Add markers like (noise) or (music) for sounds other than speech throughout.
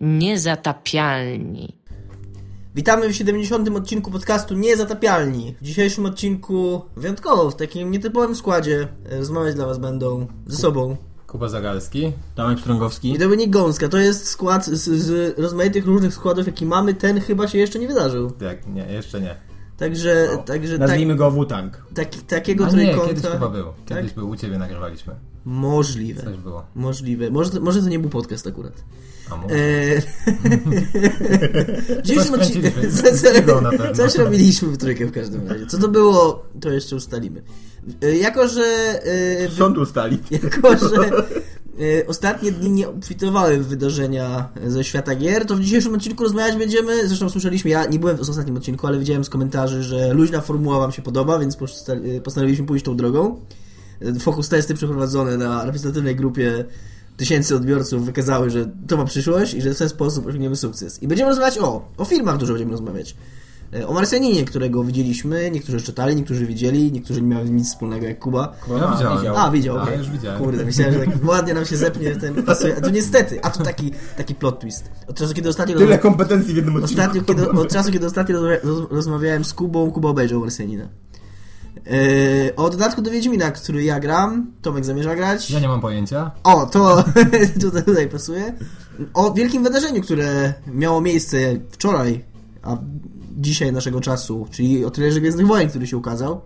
Niezatapialni. Witamy w 70. odcinku podcastu Niezatapialni. W dzisiejszym odcinku wyjątkowo, w takim nietypowym składzie e, rozmawiać dla Was będą ze sobą Kuba Zagalski. Tomek Strągowski. i Dominik Gąska. To jest skład z, z rozmaitych różnych składów, jaki mamy. Ten chyba się jeszcze nie wydarzył. Tak, nie, jeszcze nie. Także, także tak, Nazwijmy go Wutang. taki, takiego A nie, trójkąta... kiedyś chyba był. Kiedyś Tak? był, u Ciebie nagrywaliśmy. Możliwe. Coś było. Możliwe. Może, to- może to nie był podcast akurat. A może? (laughs) W dzisiejszym (laughs) Coś odcinku... robiliśmy w trójkę w każdym razie. Co to było, to jeszcze ustalimy. E, Jako, że... e, Sąd ustali. (laughs) Jako, że e, ostatnie dni nie obfitowały w wydarzenia ze świata gier, to w dzisiejszym odcinku rozmawiać będziemy, zresztą słyszeliśmy, ja nie byłem w ostatnim odcinku, ale widziałem z komentarzy, że luźna formuła Wam się podoba, więc e, postanowiliśmy pójść tą drogą. E, Focus testy przeprowadzone na reprezentatywnej grupie tysięcy odbiorców wykazały, że to ma przyszłość i że w ten sposób osiągniemy sukces. I będziemy rozmawiać o, o filmach dużo będziemy rozmawiać. E, O Marsjaninie, którego widzieliśmy, niektórzy czytali, niektórzy widzieli, niektórzy nie miały nic wspólnego jak Kuba. Ja widziałem. A, widział, A, okej. już widziałem. Kurde, myślałem, że tak ładnie nam się zepnie ten pasuje. A to niestety, a to taki, taki plot twist. Od czasu, kiedy ostatnio... Tyle kompetencji w jednym odcinku. Ostatnio, kiedy, od czasu, kiedy ostatnio roz- rozmawiałem z Kubą, Kuba obejrzał Marsjanina. Yy, o dodatku do Wiedźmina, który ja gram, Tomek zamierza grać. Ja nie mam pojęcia. O, to (laughs) tutaj, tutaj pasuje. O wielkim wydarzeniu, które miało miejsce wczoraj, a dzisiaj naszego czasu, czyli o trailerze Gwiezdnych Wojen, który się ukazał.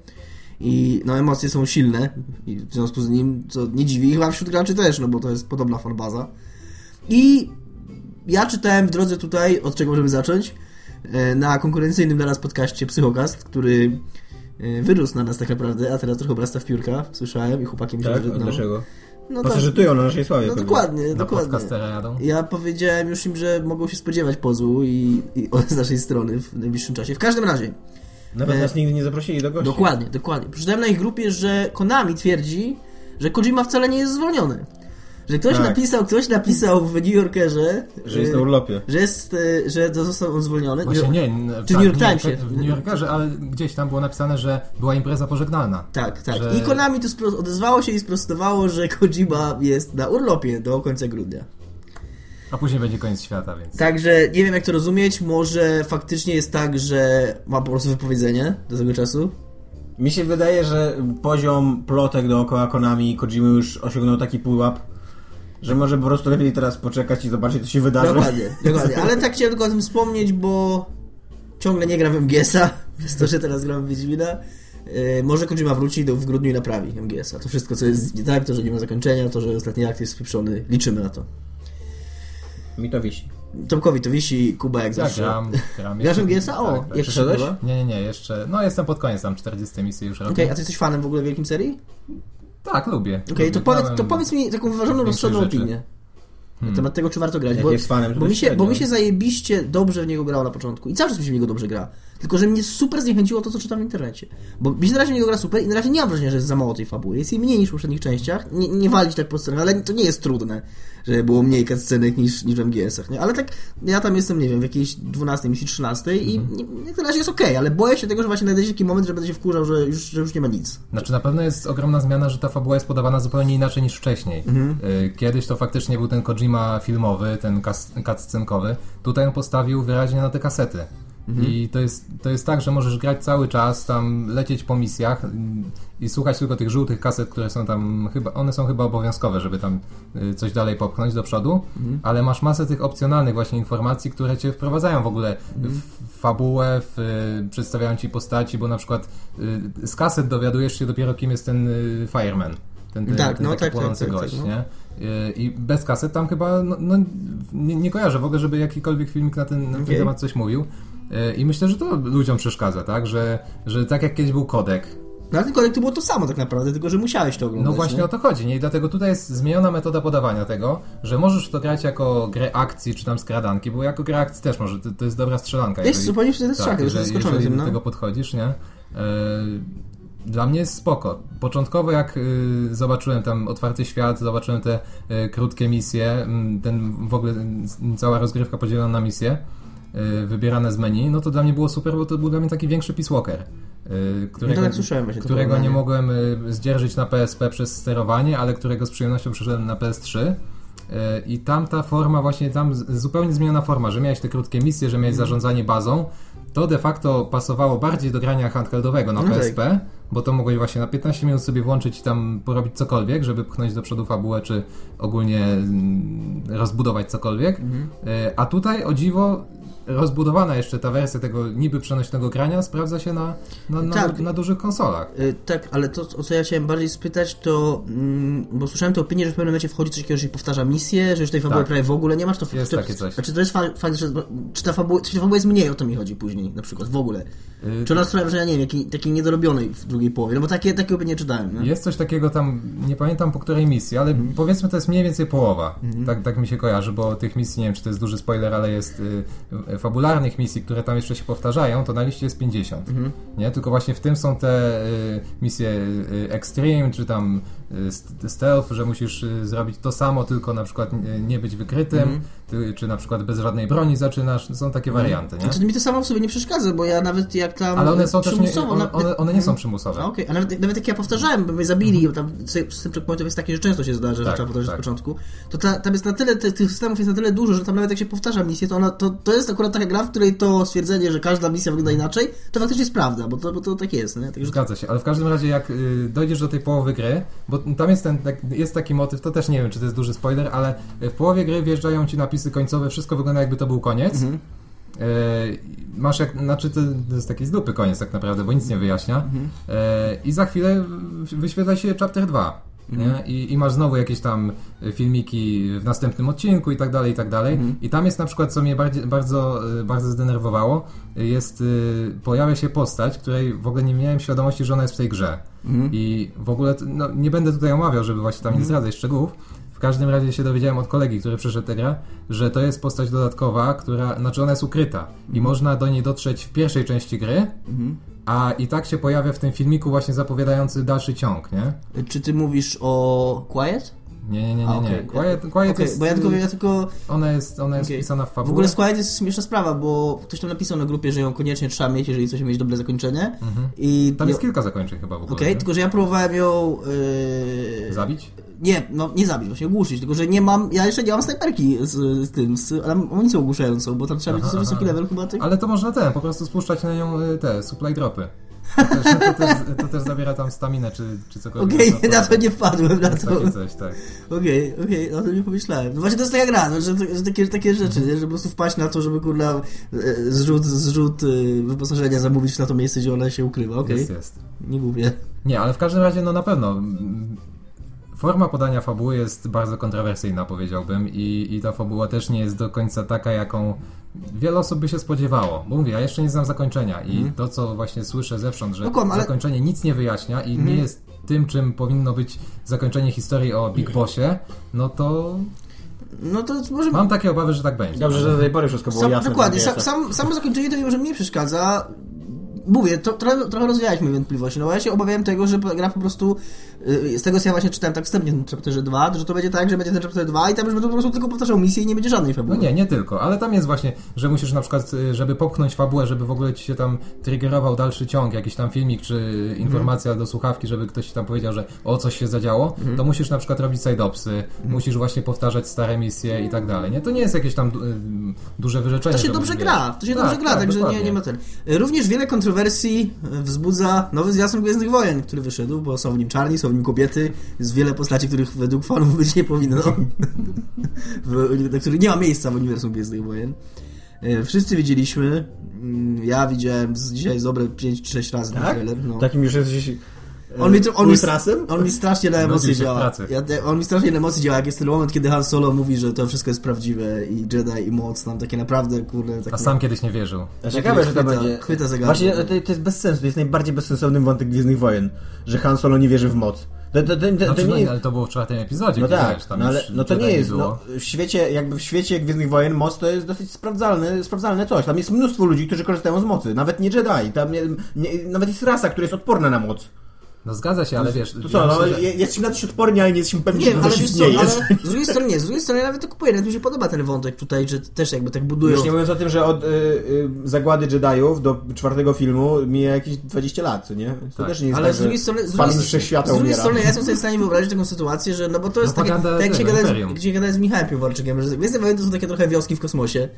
I no emocje są silne i w związku z nim, co nie dziwi, chyba wśród graczy też, no bo to jest podobna fanbaza. I ja czytałem w drodze tutaj, od czego możemy zacząć, e, na konkurencyjnym dla nas podcaście Psychokast, który e, wyrósł na nas tak naprawdę, a teraz trochę obrasta w piórka, słyszałem i chłopakiem się Tak? że- A dlaczego? No, co tak. na naszej sławie. No dokładnie, Na dokładnie. jadą. Ja powiedziałem już im, że mogą się spodziewać pozwu i, i od- (laughs) z naszej strony w najbliższym czasie. W każdym razie, Nawet E, nas nigdy nie zaprosili do gości. dokładnie, dokładnie. Przeczytałem na ich grupie, że Konami twierdzi, że Kojima wcale nie jest zwolniony. Że ktoś Tak. napisał, ktoś napisał w New Yorkerze, Że jest e, na urlopie. że, jest, e, że został on zwolniony. Właśnie nie. Czy w New York Timesie? W New Yorkerze, ale gdzieś tam było napisane, że była impreza pożegnalna. Tak, tak. Że- I Konami spro- odezwało się i sprostowało, że Kojima jest na urlopie do końca grudnia. A później będzie koniec świata, więc. Także nie wiem jak to rozumieć, może faktycznie jest tak, że ma po prostu wypowiedzenie do tego czasu. Mi się wydaje, że poziom plotek dookoła Konami i Kojimy już osiągnął taki pułap, że może po prostu lepiej teraz poczekać i zobaczyć, co się wydarzy. Dokładnie, dokładnie. Ale tak chciałem tylko o tym wspomnieć, bo ciągle nie gram w MGS-a, (laughs) przez to, że teraz gram w Wiedźmina. Yy, może Kojima wróci do, w grudniu i naprawi MGS-a. To wszystko, co jest nie tak, to, że nie ma zakończenia, to, że ostatni akt jest spieprzony. Liczymy na to. Mi to wisi. Tomkowi to wisi, Kuba jak Ja zawsze. gram. gram Grasz MGS-a? O, tak, tak. jeszcze Przeszedłeś? Nie, nie, nie, jeszcze. No jestem pod koniec, tam 40 misji już robię. Okej, a ty jesteś fanem w ogóle wielkim serii? Tak, lubię. Okej, to, Lubię, powiedz, to powiedz mi taką wyważoną, rozsądną opinię. Na Hmm. temat tego, czy warto grać. Jak Bo, jest fanem, bo, to mi się, bo mi się zajebiście dobrze w niego grało na początku. I cały czas mi się w niego dobrze gra. Tylko, że mnie super zniechęciło to, co czytam w internecie. Bo mi się na razie w niego gra super i na razie nie mam wrażenia, że jest za mało tej fabuły. Jest jej mniej niż w poprzednich częściach. Nie, nie walić tak po scenach, ale to nie jest trudne, że było mniej cutscenek niż, niż w MGS-ach, nie? Ale tak, ja tam jestem, nie wiem, w jakiejś 12 misji 13 i Mhm. nie, nie, na razie jest okej, ale boję się tego, że właśnie nadejdzie taki moment, że będę się wkurzał, że już, że już nie ma nic. Znaczy na pewno jest ogromna zmiana, że ta fabuła jest podawana zupełnie inaczej niż wcześniej. Mhm. Y, Kiedyś to faktycznie był ten Kojima filmowy, ten cutscenkowy. Tutaj on postawił wyraźnie na te kasety. Mhm. I to jest, to jest tak, że możesz grać cały czas, tam lecieć po misjach i słuchać tylko tych żółtych kaset, które są tam, chyba, one są chyba obowiązkowe, żeby tam y, coś dalej popchnąć do przodu, Mhm. ale masz masę tych opcjonalnych właśnie informacji, które cię wprowadzają w ogóle Mhm. w fabułę, w, y, przedstawiają ci postaci, bo na przykład y, z kaset dowiadujesz się dopiero kim jest ten Fireman. Ten, ten, Tak, ten no taki tak, płonący tak, tak, gość, tak, nie? I bez kaset tam chyba, no, no, nie, nie kojarzę w ogóle, żeby jakikolwiek filmik na ten, na ten Okej. temat coś mówił. Y, I myślę, że to ludziom przeszkadza, tak? Że, że tak jak kiedyś był kodek, No ale ten kodek to było to samo tak naprawdę, tylko że musiałeś to oglądać. no właśnie nie? o to chodzi, nie? I dlatego tutaj jest zmieniona metoda podawania tego, że możesz to grać jako grę akcji, czy tam skradanki, bo jako grę akcji też może, to, to jest dobra strzelanka. Jest jeżeli- zupełnie wtedy strzał, tak, jeżeli, zaskoczony tym, do no. tego podchodzisz, nie? E, Dla mnie jest spoko. Początkowo jak y, zobaczyłem tam otwarty świat, zobaczyłem te y, krótkie misje, mm, ten w ogóle mm, cała rozgrywka podzielona na misje, y, wybierane z menu, no to dla mnie było super, bo to był dla mnie taki większy Peace Walker. y, Którego, tak właśnie to którego nie mogłem y, zdzierżyć na PSP przez sterowanie, ale którego z przyjemnością przeszedłem na PS3. E, I tam ta forma, właśnie tam zupełnie zmieniona forma, że miałeś te krótkie misje, że Mhm. miałeś zarządzanie bazą, to de facto pasowało bardziej do grania handheldowego na No tak. PSP, bo to mogłeś właśnie na 15 minut sobie włączyć i tam porobić cokolwiek, żeby pchnąć do przodu fabułę, czy ogólnie mm, rozbudować cokolwiek. Mhm. A tutaj o dziwo rozbudowana jeszcze ta wersja tego niby przenośnego grania sprawdza się na, na, na, Tak. na dużych konsolach. Y, Tak, ale to, o co ja chciałem bardziej spytać, to. Mm, bo słyszałem tę opinię, że w pewnym momencie wchodzi coś takiego, że się powtarza misję, że już tej fabuły Tak. prawie w ogóle nie masz. To Jest czy, takie coś. Znaczy, to jest fa- fakt, że. Czy ta, fabuła, czy ta fabuła jest mniej, o to mi chodzi później, na przykład, w ogóle. Czy ona sprawia, nie wiem, jakiej, takiej niedorobionej w drugiej połowie? No bo takie, takie opinie czytałem. Nie? Jest coś takiego tam, nie pamiętam po której misji, ale Mhm. powiedzmy to jest mniej więcej połowa. Tak, tak mi się kojarzy, bo tych misji, nie wiem czy to jest duży spoiler, ale jest y, fabularnych misji, które tam jeszcze się powtarzają, to na liście jest 50. Mhm. Nie? Tylko właśnie w tym są te y, misje y, extreme, czy tam stealth, że musisz y, zrobić to samo, tylko na przykład y, nie być wykrytym, Mhm. ty, czy na przykład bez żadnej broni zaczynasz. Są takie warianty, nie? Znaczy, mi to samo w sobie nie przeszkadza, bo ja nawet jak tam. Ale one są też nie, przymusowo, one, one, nie są przymusowe. A, Okej, a nawet, nawet jak ja powtarzałem, by mnie zabili, bo tam sy- system checkpointów jest taki, że często się zdarza, że Tak, trzeba powtarzać tak. z początku, to ta, tam jest na tyle, tych systemów jest na tyle dużo, że tam nawet jak się powtarza misję, to, ona, to, to jest akurat taka gra, w której to stwierdzenie, że każda misja wygląda inaczej, to faktycznie jest prawda, bo to, bo to tak jest, nie? Także, Zgadza się, ale w każdym razie jak y, dojdziesz do tej połowy gry, bo tam jest, ten, tak, jest taki motyw, to też nie wiem, czy to jest duży spoiler, ale w połowie gry wjeżdżają ci napisy końcowe, wszystko wygląda jakby to był koniec. Mhm. Y, masz jak, znaczy to, to jest taki z dupy koniec tak naprawdę, bo nic nie wyjaśnia. Mhm. Y, I za chwilę wyświetla się chapter 2. Mhm. I, I masz znowu jakieś tam filmiki w następnym odcinku i tak dalej, i tak dalej. Mhm. I tam jest na przykład, co mnie bardziej, bardzo, y, bardzo zdenerwowało, jest, y, pojawia się postać, której w ogóle nie miałem świadomości, że ona jest w tej grze. Mhm. I w ogóle, no, nie będę tutaj omawiał, żeby właśnie tam nie zdradzać szczegółów. W każdym razie się dowiedziałem od kolegi, który przeszedł tę grę, że to jest postać dodatkowa, która, znaczy ona jest ukryta i można do niej dotrzeć w pierwszej części gry, Mhm. A i tak się pojawia w tym filmiku właśnie zapowiadający dalszy ciąg, nie? Czy ty mówisz o Quiet? Nie, nie, nie, A, nie. nie. okej. Quiet, Quiet Okej, jest, bo ja tylko, ja tylko ona jest, ona jest Okej. wpisana w W fabułę. ogóle z Quiet jest śmieszna sprawa, bo ktoś tam napisał na grupie, że ją koniecznie trzeba mieć, jeżeli się mieć dobre zakończenie. I Mhm. Tam jest kilka zakończeń chyba w ogóle. Okej, nie? tylko że ja próbowałem ją. Yy... Zabić? Nie, no nie zabić, właśnie ogłuszyć, tylko że nie mam. Ja jeszcze nie mam snajperki z, z tym, z am- amunicją ogłuszającą, bo tam trzeba mieć Aha, dosyć wysoki level chyba tych. Ale to można ten, po prostu spuszczać na nią y, te supply dropy. To też, to też, to też zabiera tam staminę, czy, czy cokolwiek. Okej, No, na to nie wpadłem, na to. Takie coś, tak. Okej, okej, o tym nie pomyślałem. No właśnie to jest taka gra, no, że, że takie, takie rzeczy, nie? że po prostu wpaść na to, żeby kurna e, zrzut, zrzut e, wyposażenia zamówić na to miejsce, gdzie ona się ukrywa, okej. Jest, jest. Nie mówię. Nie, ale w każdym razie, no na pewno. Mm, Forma podania fabuły jest bardzo kontrowersyjna, powiedziałbym, i, i ta fabuła też nie jest do końca taka, jaką wiele osób by się spodziewało. Bo mówię, ja jeszcze nie znam zakończenia i to, co właśnie słyszę zewsząd, że Mhm. No ale- Mhm. zakończenie nic nie wyjaśnia i nie jest tym, czym powinno być zakończenie historii o Big Bossie, no to No to może... mam takie obawy, że tak będzie. Dobrze, że do tej pory wszystko było Sam, jasne. dokładnie, sam, samo zakończenie to mi może mniej przeszkadza. Mówię, to, trochę, trochę rozwialiśmy wątpliwości. No bo ja się obawiałem tego, że gra po prostu. y, Z tego co ja właśnie czytałem tak wstępnie w chapterze 2, że to będzie tak, że będzie ten chapter 2 i tam już będą po prostu tylko powtarzał misję i nie będzie żadnej No fabuły. nie, nie tylko, ale tam jest właśnie, że musisz na przykład, y, żeby popchnąć fabułę, żeby w ogóle ci się tam triggerował dalszy ciąg, jakiś tam filmik czy informacja do słuchawki, żeby ktoś ci tam powiedział, że o coś się zadziało, to musisz na przykład robić side-opsy, musisz właśnie powtarzać stare misje i tak dalej. Nie, to nie jest jakieś tam y, duże wyrzeczenie. To się dobrze gra, to się Tak, dobrze gra, tak, także nie, nie ma ten. Również wiele kontrowersji wzbudza nowy zwiastun Gwiezdnych Wojen, który wyszedł, bo są w nim czarni, są w nim kobiety, jest wiele postaci, których według fanów być nie powinno, (laughs) w, który nie ma miejsca w uniwersum Gwiezdnych Wojen. E, Wszyscy widzieliśmy, mm, ja widziałem dzisiaj z dobre 5 czy 6 razy Tak? trailer. No. Takim już jesteś... On mi, on, mi, on mi strasznie na w działa. Ja, on mi strasznie na emocje działa, jak jest ten moment, kiedy Han Solo mówi, że to wszystko jest prawdziwe i Jedi i moc nam takie naprawdę, kurde, takie... A sam kiedyś nie wierzył. Ciekawe, że to będzie... chwyta za gardło. Właśnie to, to jest bez sensu, to jest najbardziej bezsensowny wątek Gwiezdnych Wojen, że Han Solo nie wierzy w moc. To, to, to, to, to Znaczy, no, nie jest... ale to było w czwartym epizodzie, No gdzie tak, wiesz, tam no, ale, no to nie jest, było. no, w świecie, jakby w świecie Gwiezdnych Wojen moc to jest dosyć sprawdzalne, sprawdzalne coś. Tam jest mnóstwo ludzi, którzy korzystają z mocy, nawet nie Jedi, tam nie, nie, nawet jest rasa, która jest odporna na moc. No zgadza się, ale wiesz... To co, ja no, myślę, że- je- jesteśmy na coś odporni, ale nie jesteśmy pewni, Nie, że ale coś co, ale z drugiej strony nie, z drugiej strony ja nawet to kupuję, nawet mi się podoba ten wątek tutaj, że też jakby tak budują. Już nie mówiąc o tym, że od y, y, zagłady Jediów do czwartego filmu mija jakieś 20 lat, co nie? To Tak. też nie jest Ale tak, z drugiej strony, z drugiej, z drugiej umiera. strony ja jestem sobie w stanie (laughs) wyobrazić taką sytuację, że no bo to jest takie, Propaganda tak jak się tego, gada, z, gdzie z Michałem Piwowarczykiem, że Gwiezdne Wojny to są takie trochę wioski w kosmosie.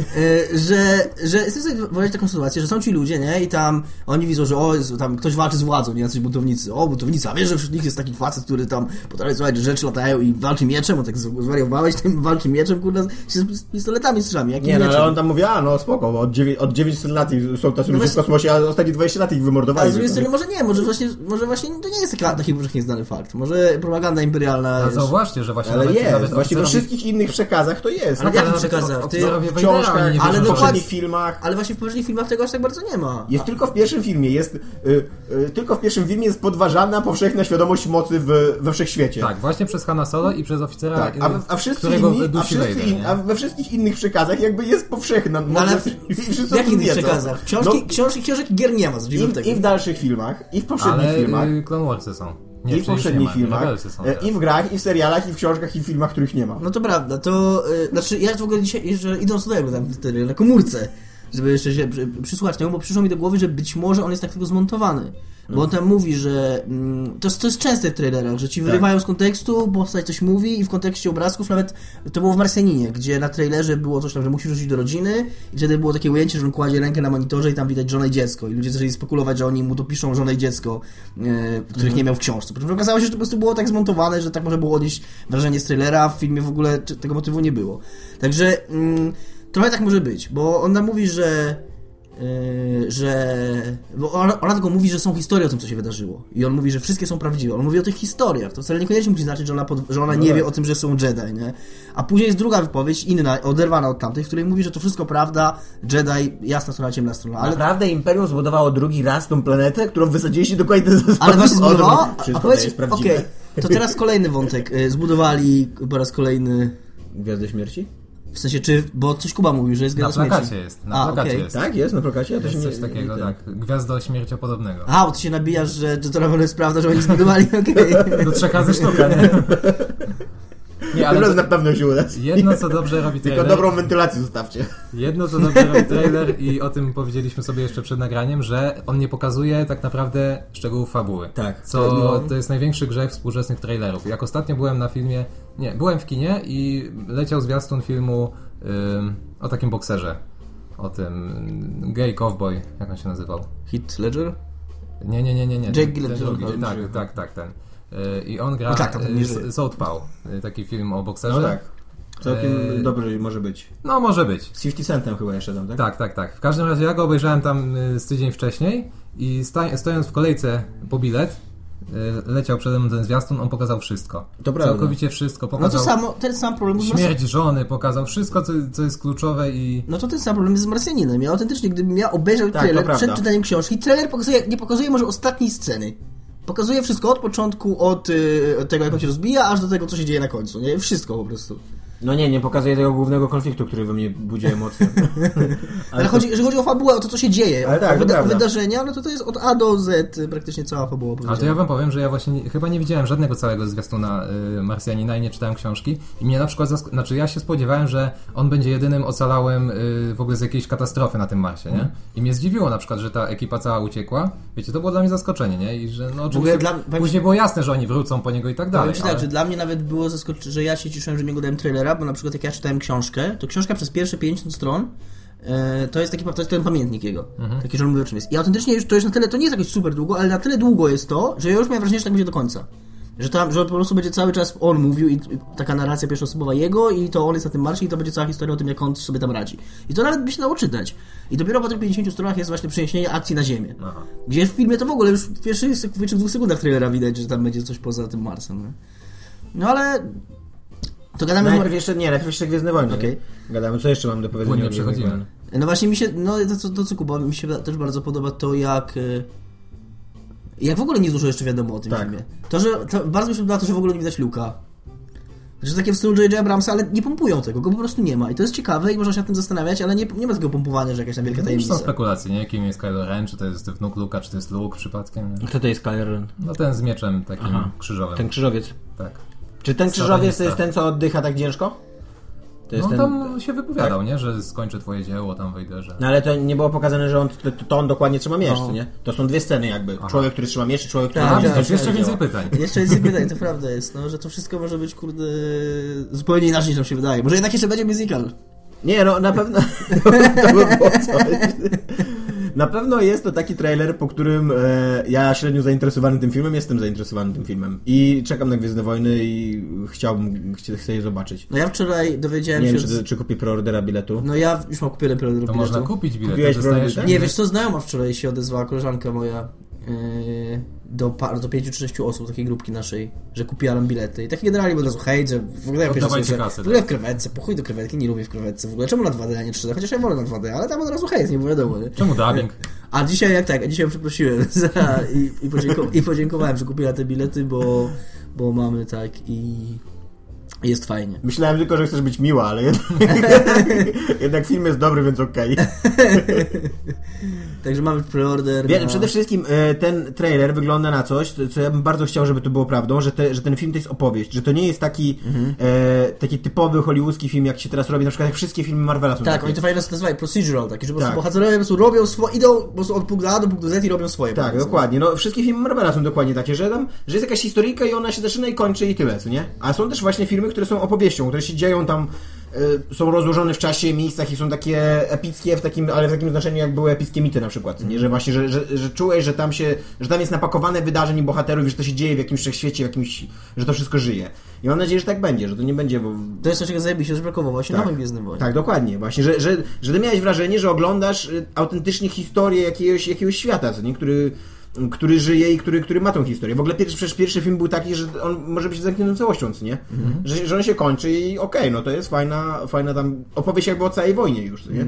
E, że, że jestem sobie wyobrazić taką sytuację, że są ci ludzie, nie? I tam oni widzą, że o, tam ktoś walczy z władzą, nie? Jacyś buntownicy. O, buntownicy, a wiesz, że wśród nich jest taki facet, który tam potrafi słuchać, że rzeczy latają i walczy mieczem, on tak zwariowałeś tym (laughs) walczy mieczem, kurde, się z pistoletami strzami. Jakim Nie, no ale on tam mówi, a no spoko, bo od, dziewię- od 900 lat są tacy ludzie w kosmosie, a ostatnie 20 lat ich Ale wymordowali. z drugiej tylko, strony może nie, może właśnie, może właśnie to nie jest taka, taki powszechnie znany fakt. Może propaganda imperialna Ale jest... zauważcie, że właśnie Ale nawet, jest, nawet właśnie we wszystkich innych przekazach to jest. Ale No, w jakim nawet przekazach? Ty- w oni nie ale w w poprzednich filmach. Ale właśnie w poprzednich filmach tego aż tak bardzo nie ma. Jest tylko w pierwszym filmie, jest, y, y, tylko w pierwszym filmie jest podważana powszechna świadomość mocy w, we wszechświecie. Tak, właśnie przez Hanna Solo i przez oficera, Tak, a, a, wszyscy którego inni, a, dusi wszyscy Vader, in, a we wszystkich innych przekazach jakby jest powszechna No ale w, w o jakich innych przekazach? Książki, No, książki, książek gier nie ma, i. I w dalszych filmach, i w poprzednich Ale filmach, y, Clone Warsy są. Nie, i w poprzednich filmach, e, i w grach, i w serialach, i w książkach, i w filmach, których nie ma. No to prawda, to... Y, znaczy, ja w ogóle dzisiaj, jeszcze idąc tutaj, oglądam wtedy na komórce, żeby jeszcze się przy, przysłuchać temu, bo przyszło mi do głowy, że być może on jest tak tylko zmontowany. Bo on tam mówi, że mm, to, jest, to jest częste w trailerach, że ci wyrywają z kontekstu, postać coś mówi i w kontekście obrazków nawet to było w Marsjaninie, gdzie na trailerze było coś tam, że musisz wrócić do rodziny i wtedy było takie ujęcie, że on kładzie rękę na monitorze i tam widać żonę i dziecko i ludzie zaczęli spekulować, że oni mu to piszą żonę i dziecko, e, których nie miał w książce. Po czym okazało się, że to po prostu było tak zmontowane, że tak może było odnieść wrażenie z trailera, w filmie w ogóle tego motywu nie było. Także mm, trochę tak może być, bo on nam mówi, że Yy, że. Bo ona, ona tylko mówi, że są historie o tym, co się wydarzyło. I on mówi, że wszystkie są prawdziwe. On mówi o tych historiach. To wcale niekoniecznie musi znaczyć, że ona, pod, że ona nie tak. wie o tym, że są Jedi, nie? A później jest druga wypowiedź, inna, oderwana od tamtej, w której mówi, że to wszystko prawda, Jedi, jasna strona, ciemna strona. Ale, Naprawdę Imperium zbudowało drugi raz tą planetę, którą wysadziliście dokładnie ten sam ale właśnie zbudowało? Wszystko powiedz, jest prawdziwe. to teraz kolejny wątek. Yy, Zbudowali po raz kolejny. Gwiazdę Śmierci? W sensie, czy. Bo coś Kuba mówił, że jest Na Gwiazda plakacie Śmierci. jest, na A, plakacie okej. jest. Tak, jest na plakacie? Ja to Jest coś nie, takiego, nie, tak. Gwiazdo śmierciopodobnego. A, bo ty się nabijasz, że, że to na pewno jest prawda, że oni zbudowali, (laughs) okej. Do trzech razy sztuka, nie? (laughs) Nie, ale to, na pewno się uda. jedno co dobrze robi Tylko trailer, dobrą wentylację zostawcie. jedno co dobrze robi trailer i o tym powiedzieliśmy sobie jeszcze przed nagraniem, że on nie pokazuje tak naprawdę szczegółów fabuły. Tak. Co to jest największy grzech współczesnych trailerów. Jak ostatnio byłem na filmie, nie, byłem w kinie i leciał zwiastun filmu ym, o takim bokserze. O tym ym, gay cowboy, jak on się nazywał? Hit Ledger? Nie, nie, nie, nie, nie. Jake ten Gyllenhaal. drugi. Tak, tak, tak, ten. Y, I on gra No tak, nie y. Southpaw, y, taki film o bokserze. No tak. Całkiem Eee. dobry może być. No, może być. Z 50 Centem chyba jeszcze tam, tak? Tak, tak, tak. W każdym razie ja go obejrzałem tam z tydzień wcześniej i sta- stojąc w kolejce po bilet, leciał przede mną ten zwiastun, on pokazał wszystko. To prawda. Całkowicie wszystko. No to Pokazał samo, ten sam problem z śmierć żony, pokazał wszystko, co, co jest kluczowe i... No to ten sam problem jest z Marsjaninem. Ja autentycznie, gdybym ja obejrzał Tak, trailer przed czytaniem książki, trailer pokazuje, nie pokazuje może ostatniej sceny. Pokazuje wszystko od początku, od, y, od tego jak on się rozbija, aż do tego, co się dzieje na końcu. Nie? Wszystko po prostu. No nie, nie pokazuje tego głównego konfliktu, który we mnie budzi emocje. (laughs) Ale, chodzi, jeżeli chodzi o fabułę, o to, co się dzieje, Ale o, tak, o to prawda. wydarzenia, no to to jest od A do Z y, praktycznie cała fabuła. Ale to ja wam powiem, że ja właśnie nie, chyba nie widziałem żadnego całego zwiastuna y, Marsjanina i nie czytałem książki. I mnie na przykład, zask- znaczy ja się spodziewałem, że on będzie jedynym ocalałym y, w ogóle z jakiejś katastrofy na tym Marsie, nie? I mnie zdziwiło na przykład, że ta ekipa cała uciekła. Wiecie, to było dla mnie zaskoczenie, nie? I że no oczywiście dla- powiem później było jasne, że oni wrócą po niego i tak dalej. Powiem ci tak, ale- że dla mnie nawet było zaskoczenie, że ja się cieszyłem, że nie oglądałem trailera, bo na przykład jak ja czytałem książkę, to książka przez pierwsze 50 stron e, to jest taki to jest ten pamiętnik jego. Mhm. Taki, że on mówi o czym jest. I autentycznie już to jest na tyle, to nie jest jakoś super długo, ale na tyle długo jest to, że ja już miałem wrażenie, że tak będzie do końca. Że tam, że po prostu będzie cały czas on mówił i, i taka narracja pierwszoosobowa jego i to on jest na tym marsie i to będzie cała historia o tym, jak on sobie tam radzi. I to nawet by się dało czytać. I dopiero po tych 50 stronach jest właśnie przeniesienie akcji na ziemię. Aha. Gdzie w filmie to w ogóle już w pierwszych, w pierwszych dwóch sekundach trailera widać, że tam będzie coś poza tym Marsem. Nie? No ale... To gadamy... Najpierw jeszcze, nie, najpierw jeszcze Gwiezdne Wojny. Okej. Gadamy, co jeszcze mam do powiedzenia Płynnie przechodzimy. No właśnie mi się, no to, co- to co Kuba, mi się też bardzo podoba to jak... y, Jak w ogóle nie dużo jeszcze wiadomo o tym Tak. filmie. To, że to, bardzo mi się podoba to, że w ogóle nie widać Luka. Że takie w stylu J.J. Abramsa, ale nie pompują tego, go po prostu nie ma. I to jest ciekawe i można się nad tym zastanawiać, ale nie, nie ma takiego pompowania, że jakaś tam wielka No już są tajemnica. spekulacje, nie? Kim jest Kylo Ren, czy to jest wnuk Luka, czy to jest Luke przypadkiem. Nie? Kto to jest Kylo Ren? No ten z mieczem takim Aha. krzyżowym. Ten krzyżowiec. Tak. Czy ten krzyżowiec to jest ten, co oddycha tak ciężko? To jest No ten... tam się wypowiadał, nie? Że skończę twoje dzieło, tam wyjdę, że... No ale to nie było pokazane, że on, to, to on dokładnie trzyma miecz, No. nie? To są dwie sceny jakby. Człowiek, który trzyma miecz i człowiek, który Tak, tak, jeszcze więcej pytań. (laughs) Jeszcze więcej pytań, to prawda jest, no, że to wszystko może być, kurde, zupełnie inaczej niż nam się wydaje. Może jednak jeszcze będzie musical. Nie, no na pewno (laughs) (laughs) to by było coś. Na pewno jest to taki trailer, po którym e, ja średnio zainteresowany tym filmem, jestem zainteresowany tym filmem. I czekam na Gwiezdne Wojny i chciałbym, chcę, chcę je zobaczyć. No ja wczoraj dowiedziałem Nie się... wiem, czy, czy kupię preordera biletu. No ja już mam kupiony preorder To biletu. można kupić bilet, Kupiłeś? Nie, wiesz co, znajoma wczoraj się odezwała koleżanka moja do, par, do pięciu czy sześciu osób takiej grupki naszej, że kupiła nam bilety. I taki generalnie od razu hejt, że w ogóle ja pierwszy kasę, w ogóle w tak. krewetce, pochuj do krewetki, nie lubię w krewetce w ogóle. Czemu na 2D, a nie 3D? Chociaż ja wolę na 2D, ale tam od razu hejt, nie było wiadomo. Nie? Czemu dubbing? A dzisiaj jak tak, a dzisiaj przeprosiłem (laughs) za, i, i, podzięko, i podziękowałem, że kupiła te bilety, bo, bo mamy tak i jest fajnie. Myślałem tylko, że chcesz być miła, ale jednak, (laughs) jednak film jest dobry, więc okej. (laughs) Także mamy preorder. Wie- na- Przede wszystkim e, ten trailer wygląda na coś, co- ja bym bardzo chciał, żeby to było prawdą, że, te, że ten film to jest opowieść, że to nie jest taki, Mhm. e, taki typowy hollywoodzki film, jak się teraz robi, na przykład jak wszystkie filmy Marvela są Tak, takie. oni to fajnie nazywają procedural, taki, że po prostu Tak. bohaterowie po prostu robią swoje, idą po prostu od punktu A do punktu Z i robią swoje. Tak, dokładnie. No, wszystkie filmy Marvela są dokładnie takie, że tam, że jest jakaś historyjka i ona się zaczyna i kończy i tyle, co nie? A są też właśnie filmy, które są opowieścią, które się dzieją tam, y, są rozłożone w czasie, miejscach i są takie epickie, w takim, ale w takim znaczeniu, jak były epickie mity na przykład, nie? Że właśnie, że, że, że czułeś, że tam się, że tam jest napakowane wydarzeń i bohaterów, i że to się dzieje w jakimś wszechświecie, w jakimś, że to wszystko żyje. I mam nadzieję, że tak będzie, że to nie będzie, bo To jest coś, czego zajebiście, że brakowało właśnie Tak. nowym Gwiezdnym Wojnie. tak, dokładnie. Właśnie, że, że, że ty miałeś wrażenie, że oglądasz y, autentycznie historię jakiegoś, jakiegoś świata, co nie? Który, który żyje i który, który ma tą historię. W ogóle pierwszy, przecież pierwszy film był taki, że on może być zamkniętą całością, co nie? Że, że on się kończy i okej, no to jest fajna, fajna tam opowieść jakby o całej wojnie już, co nie?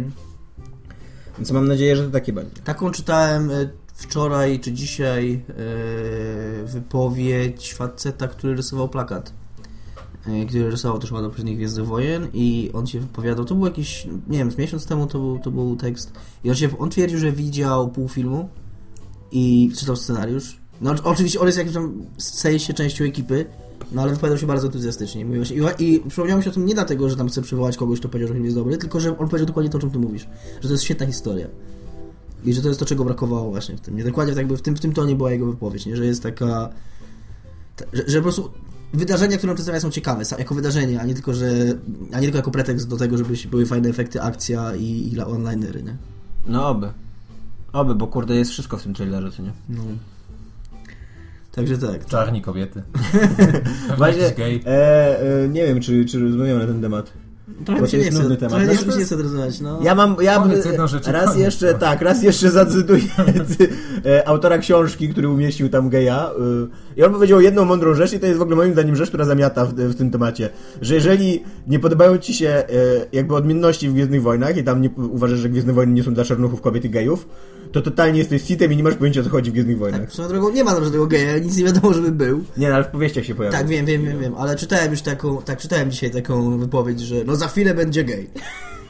Więc mam nadzieję, że to takie będzie. Taką czytałem e, wczoraj czy dzisiaj e, wypowiedź faceta, który rysował plakat. e, Który rysował też ładno poprzednich Gwiezdnych Wojen i on się wypowiadał, to był jakiś, nie wiem, z miesiąc temu to był, to był tekst i on, się, on twierdził, że widział pół filmu i czytał scenariusz. No oczywiście on jest jakimś tam się częścią ekipy, no ale wypowiadał się bardzo entuzjastycznie. Mówił właśnie, i, I mi się o tym nie dlatego, że tam chce przywołać kogoś, kto powiedział, że film jest dobry, tylko że on powiedział dokładnie to, o czym ty mówisz. Że to jest świetna historia. I że to jest to, czego brakowało właśnie w tym. Nie dokładnie tak jakby w tym, w tym tonie była jego wypowiedź, nie? że jest taka. ta- Że, że po prostu wydarzenia, które on przedstawia są ciekawe, jako wydarzenia, a nie tylko, że. a nie tylko jako pretekst do tego, żeby były fajne efekty, akcja i, i onlinery, nie? No oby. Oby, bo kurde jest wszystko w tym trailerze, co nie? No. Także tak. Czarni kobiety. (laughs) Właśnie, gej. e, e, nie wiem, czy, czy rozmawiamy na ten temat. Trochę Bo to jest nudny temat. trochę Znaczy, nie chce rozmawiać, no. Ja mam, ja jedną rzecz raz koniec, jeszcze, tak, raz jeszcze zacytuję (laughs) e, autora książki, który umieścił tam geja e, i on powiedział jedną mądrą rzecz i to jest w ogóle moim zdaniem rzecz, która zamiata w, w tym temacie, że jeżeli nie podobają ci się e, jakby odmienności w Gwiezdnych Wojnach i tam nie uważasz, że Gwiezdne Wojny nie są dla czarnuchów, kobiet i gejów, to totalnie jesteś sitem i nie masz pojęcia o co chodzi w Gwiezdnych Wojnach. Tak, swoją drogą nie ma tam żadnego geja, nic nie wiadomo, żeby był. Nie, no, ale w powieściach się pojawia. Tak, wiem, wiem, wiem, wiem, ale czytałem już taką, tak, czytałem dzisiaj taką wypowiedź, że no za chwilę będzie gej.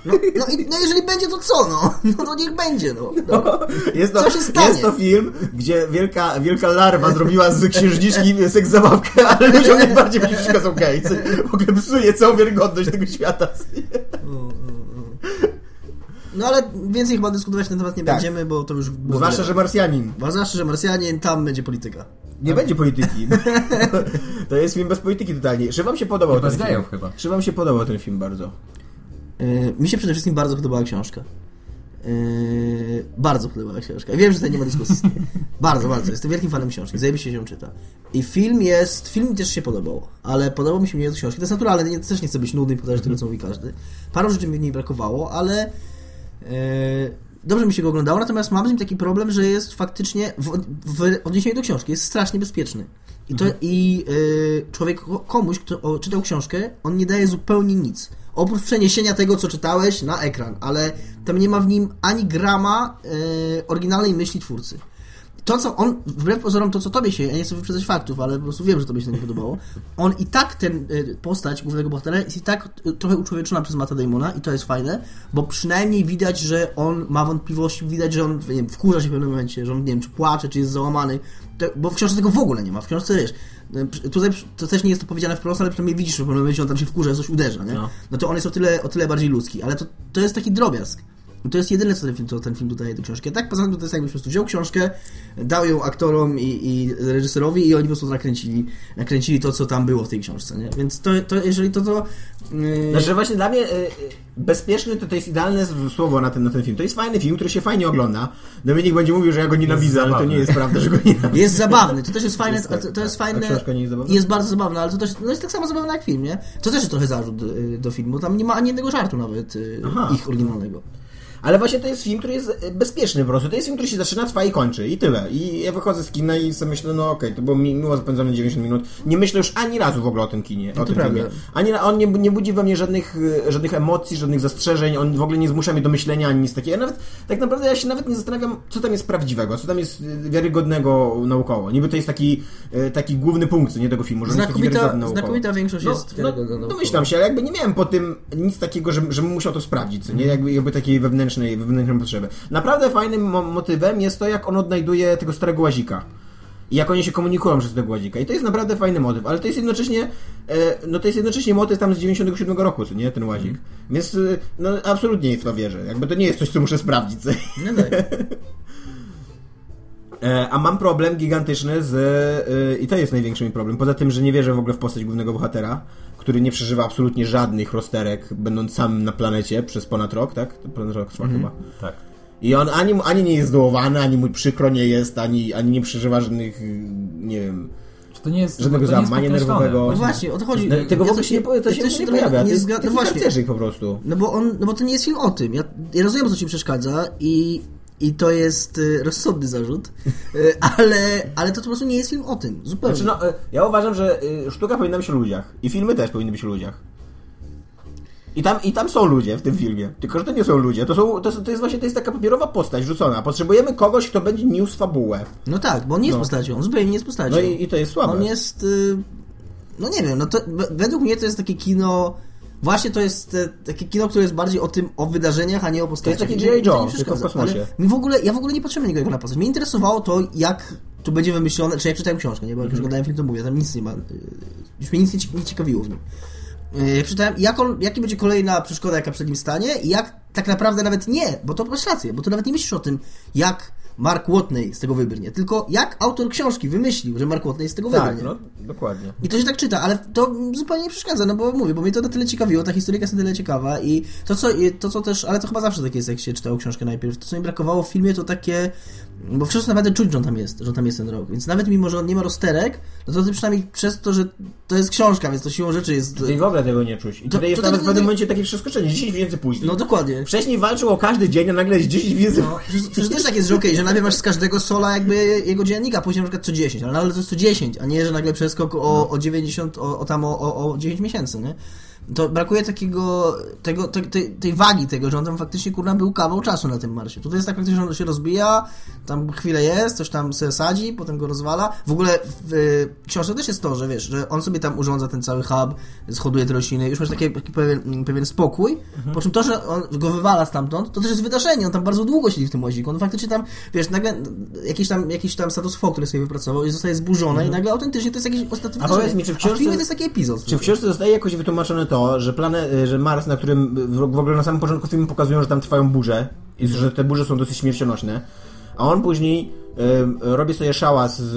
No, no, i, no jeżeli będzie, to co, no? No to niech będzie, no. no. (laughs) Jest to, Co się stanie? jest to film, gdzie wielka, wielka larwa zrobiła z księżniczki (laughs) seks zabawkę, ale ludziom najbardziej będzie wszystko są gej. co W ogóle psuje całą wiarygodność tego świata. No ale więcej chyba dyskutować na ten temat nie Tak. będziemy, bo to już było Zwłaszcza, tyle. że Marsjanin. Zwłaszcza, że Marsjanin, tam będzie polityka. Nie będzie polityki. (laughs) To jest film bez polityki totalnie. Czy wam się podobał bez ten film? chyba. Czy wam się podobał ten film bardzo? Yy, mi się przede wszystkim bardzo podobała książka. Yy, bardzo podobała książka. Wiem, że tutaj nie ma dyskusji. (laughs) bardzo, bardzo. Jestem wielkim fanem książki. Zajebiście się ją czyta. I film jest... Film mi też się podobał, ale podobał mi się mniej od książki. To jest naturalne. Nie, też nie chcę być nudny i powtarzać tego, co mówi każdy. Paru rzeczy mi w niej brakowało, ale... Yy, dobrze mi się go oglądało, natomiast mam z nim taki problem, że jest faktycznie w, w odniesieniu do książki jest strasznie bezpieczny. I, to, i yy, człowiek komuś, kto czytał książkę, on nie daje zupełnie nic. Oprócz przeniesienia tego, co czytałeś na ekran, ale tam nie ma w nim ani grama yy, oryginalnej myśli twórcy. To, co on, wbrew pozorom, to, co tobie się, ja nie chcę wyprzedzać faktów, ale po prostu wiem, że tobie się to nie podobało, on i tak ten y, postać głównego bohatera jest i tak y, trochę uczłowieczona przez Matta Damona i to jest fajne, bo przynajmniej widać, że on ma wątpliwości, widać, że on nie wiem, wkurza się w pewnym momencie, że on, nie wiem, czy płacze, czy jest załamany, to, bo w książce tego w ogóle nie ma. W książce, wiesz, y, tutaj to też nie jest to powiedziane wprost, ale przynajmniej widzisz, że w pewnym momencie on tam się wkurza, coś uderza, nie? No. No to on jest o tyle, o tyle bardziej ludzki, ale to, to jest taki drobiazg. I to jest jedyne, co ten film, co ten film dodaje do książki. A tak poza tym to jest jakbyś po prostu wziął książkę, dał ją aktorom i, i reżyserowi i oni po prostu nakręcili, nakręcili to, co tam było w tej książce, nie? Więc to, to jeżeli to to... Yy... Znaczy właśnie dla mnie y, y, bezpieczny to, to jest idealne słowo na ten, na ten film. To jest fajny film, który się fajnie ogląda. Dominik będzie mówił, że ja go nienawidzę, ale to nie jest prawda, że go nienawidzę. Jest zabawny, to też jest fajne, Jest to, tak, to jest tak. A fajne... książka nie jest zabawna? Jest bardzo zabawne, ale to też no jest tak samo zabawne jak film, nie? To też jest trochę zarzut y, do filmu, tam nie ma ani jednego żartu nawet y, Aha. ich oryginalnego. Ale właśnie to jest film, który jest e, bezpieczny po prostu. To jest film, który się zaczyna, trwa i kończy. I tyle. I ja wychodzę z kina i sobie myślę, no okej, to było mi- miło spędzone 90 minut. Nie myślę już ani razu w ogóle o tym kinie. No o tym prawda. filmie. Ani, on nie, nie budzi we mnie żadnych, e, żadnych emocji, żadnych zastrzeżeń. On w ogóle nie zmusza mnie do myślenia ani nic takiego. Ja nawet, tak naprawdę ja się nawet nie zastanawiam, co tam jest prawdziwego, co tam jest e, wiarygodnego naukowo. Niby to jest taki, taki główny punkt nie tego filmu, że on jest taki Znakomita, wiarygodny naukowo. znakomita większość No, jest no, wiarygodna naukowo. domyślam się, ale jakby nie miałem po tym nic takiego, że, żebym musiał to sprawdzić, co nie? Jakby, jakby takiej wewnętrznej, wewnętrznej potrzeby. Naprawdę fajnym mo- motywem jest to, jak on odnajduje tego starego łazika. I jak oni się komunikują przez tego łazika. I to jest naprawdę fajny motyw, ale to jest jednocześnie e, no to jest jednocześnie motyw tam z 97 roku, co nie? Ten łazik. Więc e, no absolutnie w to wierzę. Jakby to nie jest coś, co muszę sprawdzić. No tak. (laughs) E, A mam problem gigantyczny z. e, I to jest największy mój problem. Poza tym, że nie wierzę w ogóle w postać głównego bohatera, który nie przeżywa absolutnie żadnych rozterek, będąc sam na planecie przez ponad rok, tak? To ponad rok trwa chyba. Tak. I on ani, ani nie jest zdołowany, ani mu przykro nie jest, ani, ani nie przeżywa żadnych, nie wiem. To nie jest Żadnego nie załamania nerwowego. No właśnie, o to chodzi. No, tego w ogóle się nie, to ja się nie trochę pojawia. Nie to jest zga- taki no właśnie. po prostu. No bo on, no bo to nie jest film o tym. Ja, ja rozumiem, co ci przeszkadza i, i to jest y, rozsądny zarzut, y, ale, ale to po prostu nie jest film o tym. Zupełnie. Znaczy, no, y, ja uważam, że sztuka powinna być o ludziach. I filmy też powinny być o ludziach. I tam, I tam są ludzie w tym filmie. Tylko, że to nie są ludzie. To, są, to, to jest właśnie to jest taka papierowa postać rzucona. Potrzebujemy kogoś, kto będzie niósł fabułę. No tak, bo on nie jest No. postacią, on zupełnie nie jest postacią. No i, i to jest słabe. On jest, no nie wiem, no to we- według mnie to jest takie kino, właśnie to jest e, takie kino, które jest bardziej o tym, o wydarzeniach, a nie o postaciach. To jest taki I mi- G.I. to Joe, tylko w kosmosie. Mi w ogóle, ja w ogóle nie patrzyłem na niego na postać. Mnie interesowało to, jak tu będzie wymyślone, czy jak czytałem książkę, nie, bo jak Mhm. już oglądałem film, to mówię, tam nic nie ma, y, już mnie nic nie, nie ciekawiło w nim. Y, Jak czytałem, jak on, jaki będzie kolejna przeszkoda, jaka przed nim stanie i jak tak naprawdę nawet nie, bo to masz rację, bo to nawet nie myślisz o tym, jak Mark Watney z tego wybrnie, tylko jak autor książki wymyślił, że Mark Watney z tego Tak, wybrnie. no, dokładnie. I to się tak czyta, ale to zupełnie nie przeszkadza, no bo mówię, bo mnie to na tyle ciekawiło, ta historyjka jest na tyle ciekawa i to co, to co też, ale to chyba zawsze tak jest, jak się czytało książkę najpierw, to co mi brakowało w filmie to takie, bo w książce naprawdę czuć, że on tam jest, że on tam jest ten rok, więc nawet mimo, że on nie ma rozterek, no to ty przynajmniej przez to, że to jest książka, więc to siłą rzeczy jest... I w ogóle tego nie czuć. I To- tutaj jest to nawet tak- w pewnym to- momencie takie przeskoczenie. 10 miesięcy później. No dokładnie. Wcześniej walczył o każdy dzień, a nagle jest 10 miesięcy No, przecież, też tak jest, że okej, że najpierw masz z każdego sola jakby jego dziennika, później na przykład co 10, ale nagle to jest co 10, a nie, że nagle przeskok o, o 90, o, o tam o, o, o 9 miesięcy, nie? To brakuje takiego, tego, te, tej, tej wagi tego, że on tam faktycznie kurna był kawał czasu na tym marsie. Tutaj jest tak praktycznie, że on się rozbija, tam chwilę jest, coś tam sobie sadzi, potem go rozwala. W ogóle w y, książce też jest to, że wiesz, że on sobie tam urządza ten cały hub, schoduje te rośliny, już masz taki, taki pewien, pewien spokój, po czym to, że on go wywala stamtąd, to też jest wydarzenie, on tam bardzo długo siedzi w tym łaziku, on faktycznie tam, wiesz, nagle jakiś tam, jakiś tam status quo, który sobie wypracował i zostaje zburzony i nagle autentycznie to jest jakiś ostatni A powiedz mi, czy w książce- to jest taki epizod. Czy w książce zostaje jakoś wytłumaczone to, że planet, że Mars, na którym w w ogóle na samym początku filmu pokazują, że tam trwają burze i że te burze są dosyć śmiercionośne, a on później em, robi sobie szałas z,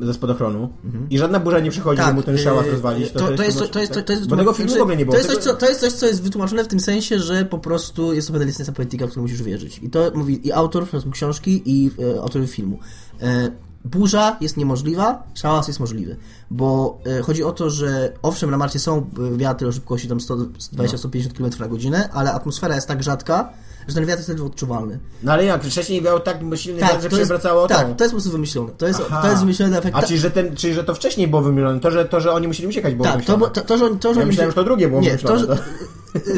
ze spadochronu i żadna burza nie przychodzi, żeby mu ten szałas rozwalić. To, to, jest, to, to jest, to, to jest, Bo tego filmu w ogóle nie było. To jest, coś, co, to jest coś, co jest wytłumaczone w tym sensie, że po prostu jest to pewna licencja poetyka, w którą musisz wierzyć. I to mówi i autor książki, i e, autor filmu. E, burza jest niemożliwa, szałas jest możliwy. Bo e, chodzi o to, że owszem, na Marsie są e, wiatry o szybkości tam 120-150 km na godzinę, ale atmosfera jest tak rzadka, że ten wiatr jest ledwo odczuwalny. No ale jak, wcześniej miał tak silny wiatr, że to przewracało tak, to jest po prostu wymyślone. To jest, Aha. to jest wymyślone na efekt. A czyli że, ten, czyli, że to wcześniej było wymyślone, to że, to, że oni musieli uciekać było Tak, to, wymyślone. to, to, że, to, że Ja myślałem, że to drugie było Nie, wymyślone. to, że,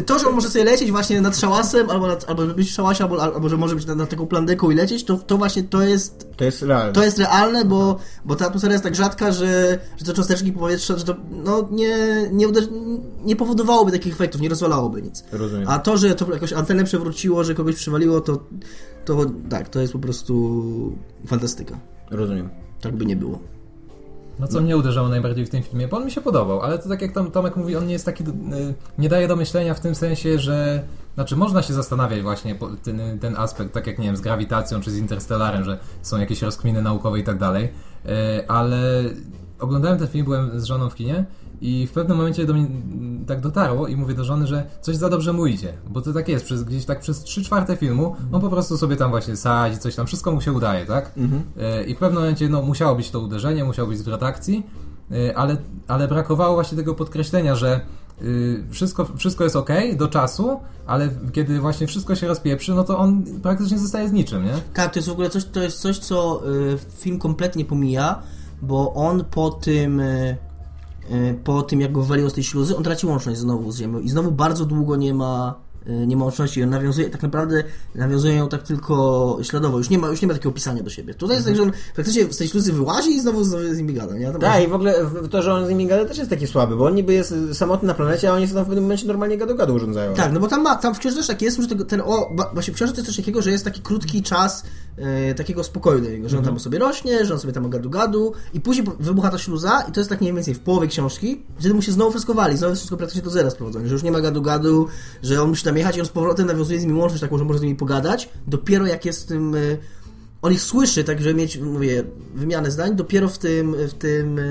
to- że on może sobie lecieć właśnie nad szałasem, albo, nad, albo być w szałasie, albo, albo że może być nad, nad taką plandeką i lecieć, to, to właśnie to jest To jest realne. to jest realne, bo, bo ta atmosfera jest tak rzadka, że, że te cząsteczki powietrza, że to no, nie, nie, nie powodowałoby takich efektów, nie rozwalałoby nic. Rozumiem. A to, że to jakoś antenę przewróciło, że kogoś przywaliło, to, to tak, to jest po prostu fantastyka. Rozumiem. Tak by nie było. No co mnie uderzało najbardziej w tym filmie, bo on mi się podobał, ale to tak jak tam Tomek mówi, on nie jest taki, y, nie daje do myślenia w tym sensie, że znaczy można się zastanawiać właśnie ten, ten aspekt, tak jak nie wiem, z grawitacją czy z Interstellarem, że są jakieś rozkminy naukowe i tak dalej, y, ale oglądałem ten film, byłem z żoną w kinie i w pewnym momencie do mnie mm, tak dotarło i mówię do żony, że coś za dobrze mu idzie, bo to tak jest, przez, gdzieś tak przez 3 czwarte filmu on po prostu sobie tam właśnie sadzi, coś tam, wszystko mu się udaje, tak? Y, I w pewnym momencie no, musiało być to uderzenie, musiało być zwrot akcji, y, ale, ale brakowało właśnie tego podkreślenia, że y, wszystko, wszystko jest ok do czasu, ale kiedy właśnie wszystko się rozpieprzy, no to on praktycznie zostaje z niczym, nie? Tak, to jest w ogóle coś, to jest coś, co y, film kompletnie pomija, bo on po tym, y, po tym jak go wywaliło z tej śluzy, on traci łączność znowu z ziemią i znowu bardzo długo nie ma y, nie ma łączności, on nawiązuje, tak naprawdę nawiązuje ją tak tylko śladowo, już nie ma, już nie ma takiego pisania do siebie. Tutaj jest tak, że on praktycznie z tej śluzy wyłazi i znowu, z nimi gada, nie? To Tak, i w ogóle to, że on z nimi gada też jest taki słaby, bo on niby jest y, samotny na planecie, a oni sobie tam w pewnym momencie normalnie gadu-gadu urządzają. Tak, no bo tam, ma, tam w książce też tak jest, że ten, o, właśnie w książce jest coś takiego, że jest taki krótki czas e, takiego spokoju do niego, że on tam sobie rośnie, że on sobie tam gadu gadu i później wybucha ta śluza i to jest tak mniej więcej w połowie książki, wtedy mu się znowu freskowali, znowu wszystko praktycznie do zera sprowadzone, że już nie ma gadu gadu, że on musi tam jechać i on z powrotem nawiązuje z nimi łączność taką, że może z nimi pogadać, dopiero jak jest w tym... e, on ich słyszy, tak, żeby mieć, mówię, wymianę zdań, dopiero w tym, w tym e,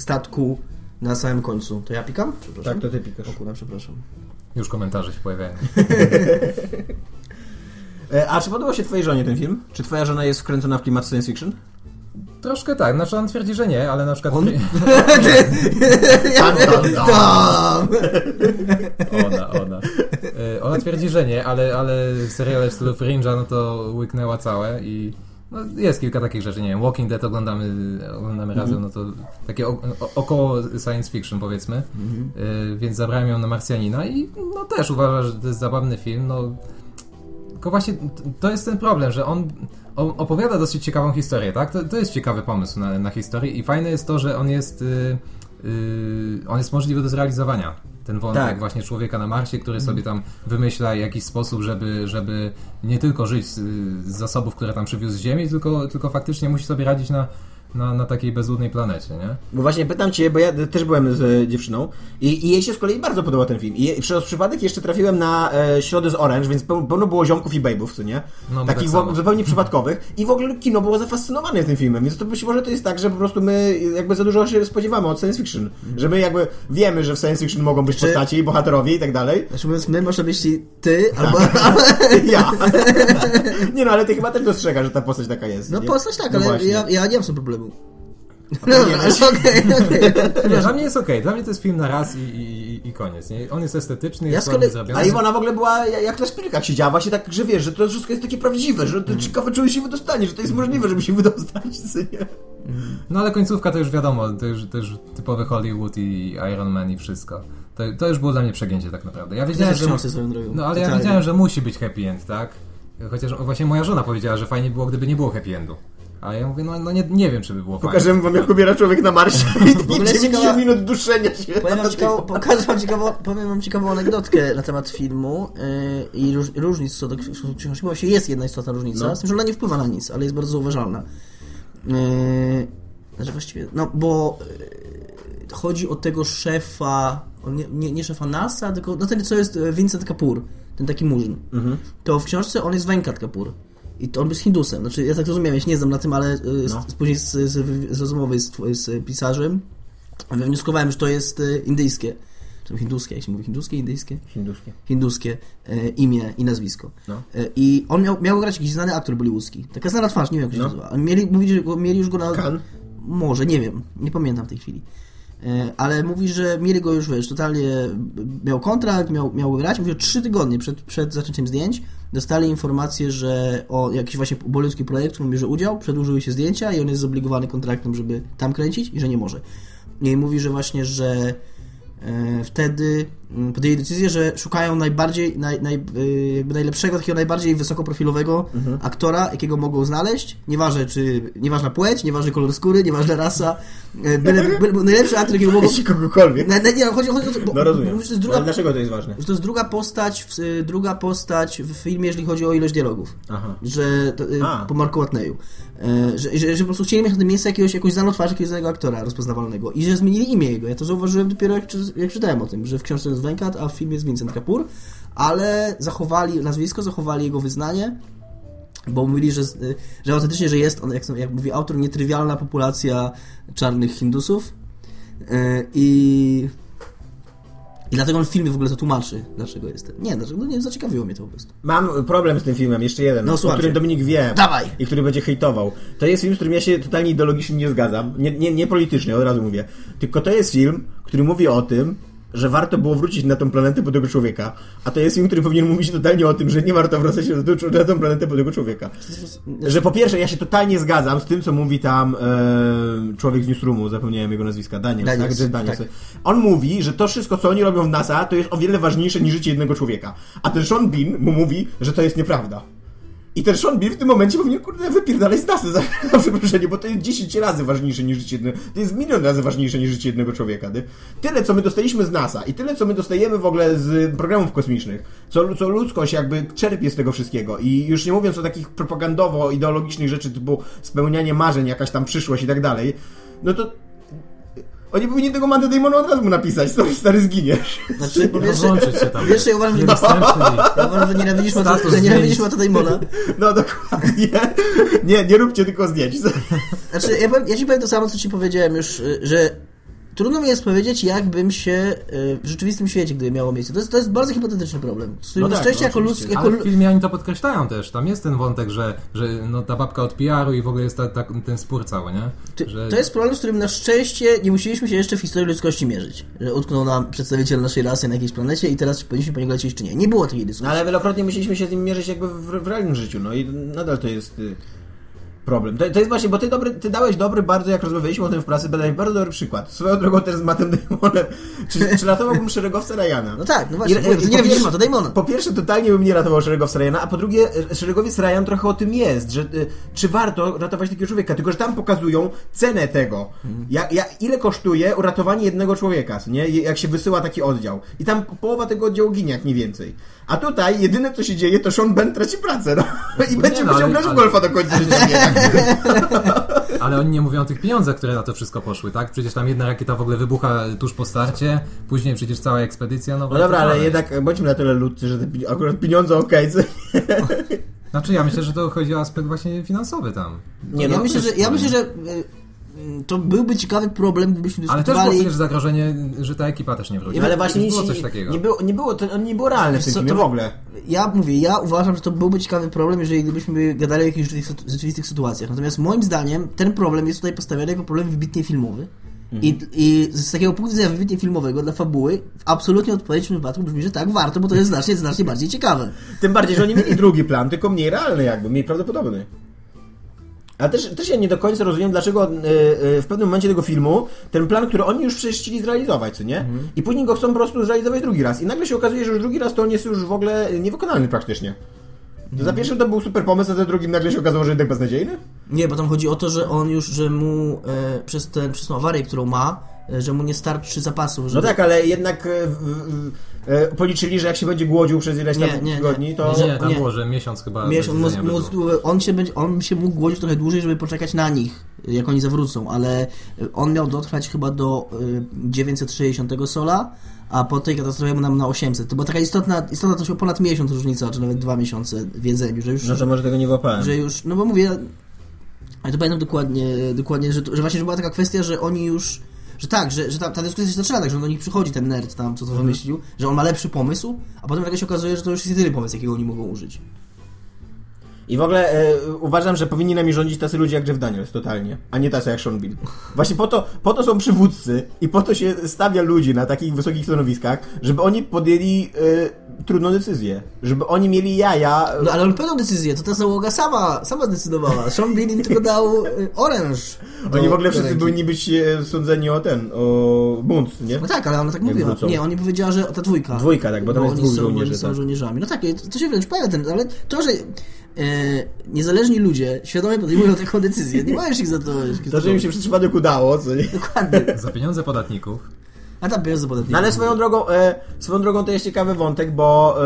statku na samym końcu. To ja pikam? Tak, to ty pikasz. O kurwa, przepraszam. Już komentarze się pojawiają. (laughs) E, A czy podobał się twojej żonie ten film? Czy twoja żona jest wkręcona w klimat science fiction? Troszkę tak, znaczy on twierdzi, że nie, ale na przykład... On? (laughs) Tam, tam, tam. (laughs) Tam! Ona, ona. E, Ona twierdzi, że nie, ale, ale seriale w stylu Fringe'a no to łyknęła całe i no jest kilka takich rzeczy, nie wiem, Walking Dead oglądamy, oglądamy razem, no to takie o, o, około science fiction powiedzmy, E, więc zabrałem ją na Marsjanina i no też uważam, że to jest zabawny film, no tylko właśnie to jest ten problem, że on, opowiada dosyć ciekawą historię, tak? To, to jest ciekawy pomysł na, na historię i fajne jest to, że on jest, y, y, on jest możliwy do zrealizowania. Ten wątek Tak. właśnie człowieka na Marsie, który sobie tam wymyśla jakiś sposób, żeby, żeby nie tylko żyć z, z zasobów, które tam przywiózł z Ziemi, tylko, tylko faktycznie musi sobie radzić na, na, na takiej bezludnej planecie, nie? Bo właśnie pytam cię, bo ja też byłem z e, dziewczyną i, i jej się z kolei bardzo podobał ten film. I je- przez przypadek jeszcze trafiłem na e, Środę z Orange, więc peł- pełno było ziomków i bejbów, co nie? No, Takich tak wo- zupełnie przypadkowych. I w ogóle kino było zafascynowane tym filmem, więc to być może to jest tak, że po prostu my jakby za dużo się spodziewamy od science fiction. Że my jakby wiemy, że w science fiction mogą być Czy- postacie i bohaterowie i tak dalej. Znaczy mówiąc, my na myśli ty, (laughs) albo... (laughs) Ja. nie no, ale ty chyba też dostrzegasz, że ta postać taka jest. No nie? postać tak, No ale ja, ja nie mam z tym problemu. Powinieneś. Okej, okej. Nie, dla mnie jest okej, dla mnie to jest film na raz i, i, i koniec, nie? On jest estetyczny, Ja jest ładnie zrobiony. A Iwona w ogóle była jak na szpilkach siedziała, właśnie tak, że wiesz, że to wszystko jest takie prawdziwe, że to ciekawe, czy on się wydostanie, że to jest możliwe, żeby się wydostać? No ale końcówka to już wiadomo, to już, to już typowy Hollywood i Iron Man i wszystko. To, to już było dla mnie przegięcie tak naprawdę. Ja wiedziałem, że, no ale ja wiedziałem, że musi być happy end, tak? Chociaż właśnie moja żona powiedziała, że fajnie było, gdyby nie było happy endu. A ja mówię, no, no nie, nie wiem, czy by było fajnie. Pokażemy wam, jak ubiera człowiek na Marsie i (laughs) ogóle jest 90 ciekawa- minut duszenia się. Powiem wam, ciekawą, pokażę wam ciekawą, powiem wam ciekawą anegdotkę na temat filmu yy, i róż, różnic co do książki. Bo Właściwie jest jedna istotna różnica, No. z tym, że ona nie wpływa na nic, ale jest bardzo zauważalna. Yy, znaczy właściwie, no bo yy, chodzi o tego szefa, on nie, nie, nie szefa NASA, tylko no ten, co jest e, Vincent Kapoor, ten taki murzyn. Mhm. To w książce on jest Venkat Kapoor. I to on jest Hindusem. Znaczy, ja tak rozumiem, ja się nie znam na tym, ale yy, No. z, później z, z, z rozmowy z, z pisarzem wywnioskowałem, że to jest e, indyjskie. Czy hinduskie, jak się mówi hinduskie, indyjskie? Hinduskie. Hinduskie e, imię i nazwisko. No. E, I on miał, miał grać jakiś znany aktor bollywoodzki. Taka znana twarz, nie wiem jak się No. nazywa. Mieli, mówić, że go, mieli już go na... Kan? Może, nie wiem. Nie pamiętam w tej chwili. E, Ale mówi, że mieli go już, wiesz, totalnie miał kontrakt, miał, miał grać. Mówi, że trzy tygodnie przed, przed zaczęciem zdjęć dostali informację, że o jakiś właśnie bollywoodzki projekt, w którym bierze udział, przedłużyły się zdjęcia i on jest zobligowany kontraktem, żeby tam kręcić i że nie może. I mówi, że właśnie, że wtedy mm, podjęli decyzję, że szukają najbardziej, naj, naj, e, jakby najlepszego, takiego najbardziej wysokoprofilowego aktora, jakiego mogą znaleźć. Nieważne, czy, nieważna płeć, nieważny kolor skóry, nieważna rasa. e, Byle, byle, najlepszy aktor, jakiego mogą... Kogokolwiek. Na, na, nie, chodzi, chodzi, chodzi, bo, No rozumiem. bo to druga, Ale dlaczego to jest ważne? że to jest druga postać, w, y, druga postać w filmie, jeżeli chodzi o ilość dialogów. Aha. Że to, y, po Marku Watneyu. E, że, że, że po prostu chcieli mieć na tym miejscu jakiegoś, jakąś znaną twarz jakiegoś znanego aktora rozpoznawalnego. I że zmienili imię jego. Ja to zauważyłem dopiero jak, jak czytałem o tym, że w książce jest Venkat, a w filmie jest Vincent Kapoor. Ale zachowali nazwisko, zachowali jego wyznanie. Bo mówili, że, y, że autentycznie, że jest on, jak, jak mówi autor, nietrywialna populacja czarnych Hindusów. E, I i dlatego on w filmie w ogóle to tłumaczy, dlaczego jest ten. Nie, dlaczego, no nie, zaciekawiło mnie to po prostu. Mam problem z tym filmem, jeszcze jeden, No, o którym Dominik wie. Dawaj! I który będzie hejtował. To jest film, z którym ja się totalnie ideologicznie nie zgadzam. Nie, nie, nie politycznie, od razu mówię. Tylko to jest film, który mówi o tym, że warto było wrócić na tą planetę po tego człowieka. A to jest film, który powinien mówić totalnie o tym, że nie warto wracać na tą, planetę po tego człowieka. Że po pierwsze, ja się totalnie zgadzam z tym, co mówi tam e, człowiek z Newsroomu, zapomniałem jego nazwiska, Daniel, Daniels, tak? Daniels. tak. On mówi, że to wszystko, co oni robią w NASA, to jest o wiele ważniejsze niż życie jednego człowieka. A ten Sean Bean mu mówi, że to jest nieprawda. I ten Sean Bean w tym momencie powinien, kurde, wypierdalać z NASA, (laughs) za, za bo to jest 10 razy ważniejsze niż życie jednego, to jest milion razy ważniejsze niż życie jednego człowieka, ty. Tyle, co my dostaliśmy z NASA i tyle, co my dostajemy w ogóle z programów kosmicznych, co, co ludzkość jakby czerpie z tego wszystkiego i już nie mówiąc o takich propagandowo-ideologicznych rzeczy typu spełnianie marzeń, jakaś tam przyszłość i tak dalej, no to oni powinni tego Manda Damona od razu mu napisać, sorry, stary, zginiesz. Znaczy, Rozłączyć się tam. pierwsze ja uważam, że, ja uważam, że nienawidzisz Mata, Status że nienawidzisz. Mata Damona. No dokładnie. Nie, nie róbcie tylko zdjęć. Znaczy, ja, powiem, ja ci powiem to samo, co ci powiedziałem już, y, że trudno mi jest powiedzieć, jakbym się y, w rzeczywistym świecie, gdyby miało miejsce. To jest, to jest bardzo hipotetyczny problem, z którym No na tak, szczęście no jako ludzki... Jako, Ale w filmie oni to podkreślają też. Tam jest ten wątek, że, że no, ta babka od PR-u i w ogóle jest ta, ta, ten spór cały, nie? Że... To jest problem, z którym na szczęście nie musieliśmy się jeszcze w historii ludzkości mierzyć. Że utknął nam przedstawiciel naszej rasy na jakiejś planecie i teraz czy powinniśmy po niego lecieć, czy nie. Nie było takiej dyskusji. No ale wielokrotnie musieliśmy się z nim mierzyć jakby w, w realnym życiu, no i nadal to jest y, problem. To, to jest właśnie, bo ty, dobry, ty dałeś dobry bardzo, jak rozmawialiśmy o tym w pracy, dałeś bardzo dobry przykład. Swoją drogą też z Mattem Damonem. Czy, czy ratowałbym szeregowca Ryana? No tak, no właśnie, I- i- nie widzisz Mata Damona. Po pierwsze, totalnie bym nie ratował szeregowca Ryana, a po drugie, szeregowiec Ryan trochę o tym jest, że y, czy warto ratować takiego człowieka, tylko że tam pokazują cenę tego. Ja, ja, ile kosztuje uratowanie jednego człowieka, nie? Jak się wysyła taki oddział. I tam połowa tego oddziału ginie, jak nie więcej. A tutaj jedyne, co się dzieje, to Sean Ben traci pracę, no. I będzie no, musiał ale- grać w golfa do końca życia. nie? Tak. (laughs) Ale oni nie mówią o tych pieniądzach, które na to wszystko poszły, tak? Przecież tam jedna rakieta w ogóle wybucha tuż po starcie, później przecież cała ekspedycja, no No dobra, ale jednak bądźmy na tyle ludcy, że te pi- akurat pieniądze okej. co- Znaczy ja myślę, że to chodzi o aspekt właśnie finansowy tam. Nie, ja, no, myślę, to że, ja myślę, że to byłby ciekawy problem, gdybyśmy Ale też było dyskutowali... przecież zagrożenie, że ta ekipa też nie wróci. Ale właśnie nic, było coś nie, takiego. nie było, nie było, to nie było realne w tym Co, filmie to- w ogóle. Ja mówię, ja uważam, że to byłby ciekawy problem, jeżeli gdybyśmy gadali o jakichś rzeczywistych- rzeczywistych sytuacjach. Natomiast moim zdaniem ten problem jest tutaj postawiony jako problem wybitnie filmowy. I, I z takiego punktu widzenia wybitnie filmowego dla fabuły, w absolutnie odpowiednim wypadku brzmi, że tak, warto, bo to jest znacznie, znacznie bardziej ciekawe. Tym bardziej, że oni mieli drugi plan, tylko mniej realny jakby, mniej prawdopodobny. Ale też, też ja nie do końca rozumiem, dlaczego y, y, w pewnym momencie tego filmu ten plan, który oni już przecież chcieli zrealizować, co nie? I później go chcą po prostu zrealizować drugi raz. I nagle się okazuje, że już drugi raz to on jest już w ogóle niewykonalny praktycznie. To za pierwszym to był super pomysł, a za drugim nagle się okazało, że jednak beznadziejny? Nie, bo tam chodzi o to, że on już, że mu e, przez, ten, przez tą awarię, którą ma, e, że mu nie starczy zapasów. No Żeby... tak, ale jednak e, e, policzyli, że jak się będzie głodził przez ileś tam Nie, nie, nie. tygodni, to... Nie, nie, tam nie. było, że miesiąc chyba. Miesiąc, było. on, się będzie, on się mógł głodzić trochę dłużej, żeby poczekać na nich, jak oni zawrócą, ale on miał dotrwać chyba do y, 960 sola, a po tej katastrofie mu nam na 800. To była taka istotna, istotna to się ponad miesiąc różnica, czy nawet dwa miesiące w jedzeniu, że już, No to może tego nie łapałem. że już, no bo mówię, ale to pamiętam dokładnie, dokładnie że, to- że właśnie że była taka kwestia, że oni już że tak, że, że ta, ta dyskusja się zaczyna tak, że do nich przychodzi ten nerd tam, co to wymyślił, że on ma lepszy pomysł, a potem nagle się okazuje, że to już jest jedyny pomysł, jakiego oni mogą użyć. I w ogóle e, uważam, że powinni nami rządzić tacy ludzie jak Jeff Daniels, totalnie, a nie tacy jak Sean Bean. Właśnie po to, po to są przywódcy i po to się stawia ludzi na takich wysokich stanowiskach, żeby oni podjęli e, trudną decyzję. Żeby oni mieli jaja. No ale on podjął decyzję, to ta załoga sama, sama zdecydowała. Sean Bean im tylko dał y, oręż. Oni w ogóle wszyscy ręki. powinni być e, sądzeni o ten, o bunt, nie? No tak, ale ona tak Jak mówiła. wrócą. Nie, oni powiedziała, że ta dwójka. Dwójka, tak, bo tam jest oni dwóch są, żołnierzy, Oni są tak. żołnierzami. No tak, to, się wręcz pojawia ten, ale to, że e, niezależni ludzie świadomie podejmują taką decyzję, nie możesz ich za to... To, że im się przez przypadek udało, co nie? Dokładnie. Za pieniądze podatników. A tam pieniądze podatników. No ale swoją drogą, e, swoją drogą to jest ciekawy wątek, bo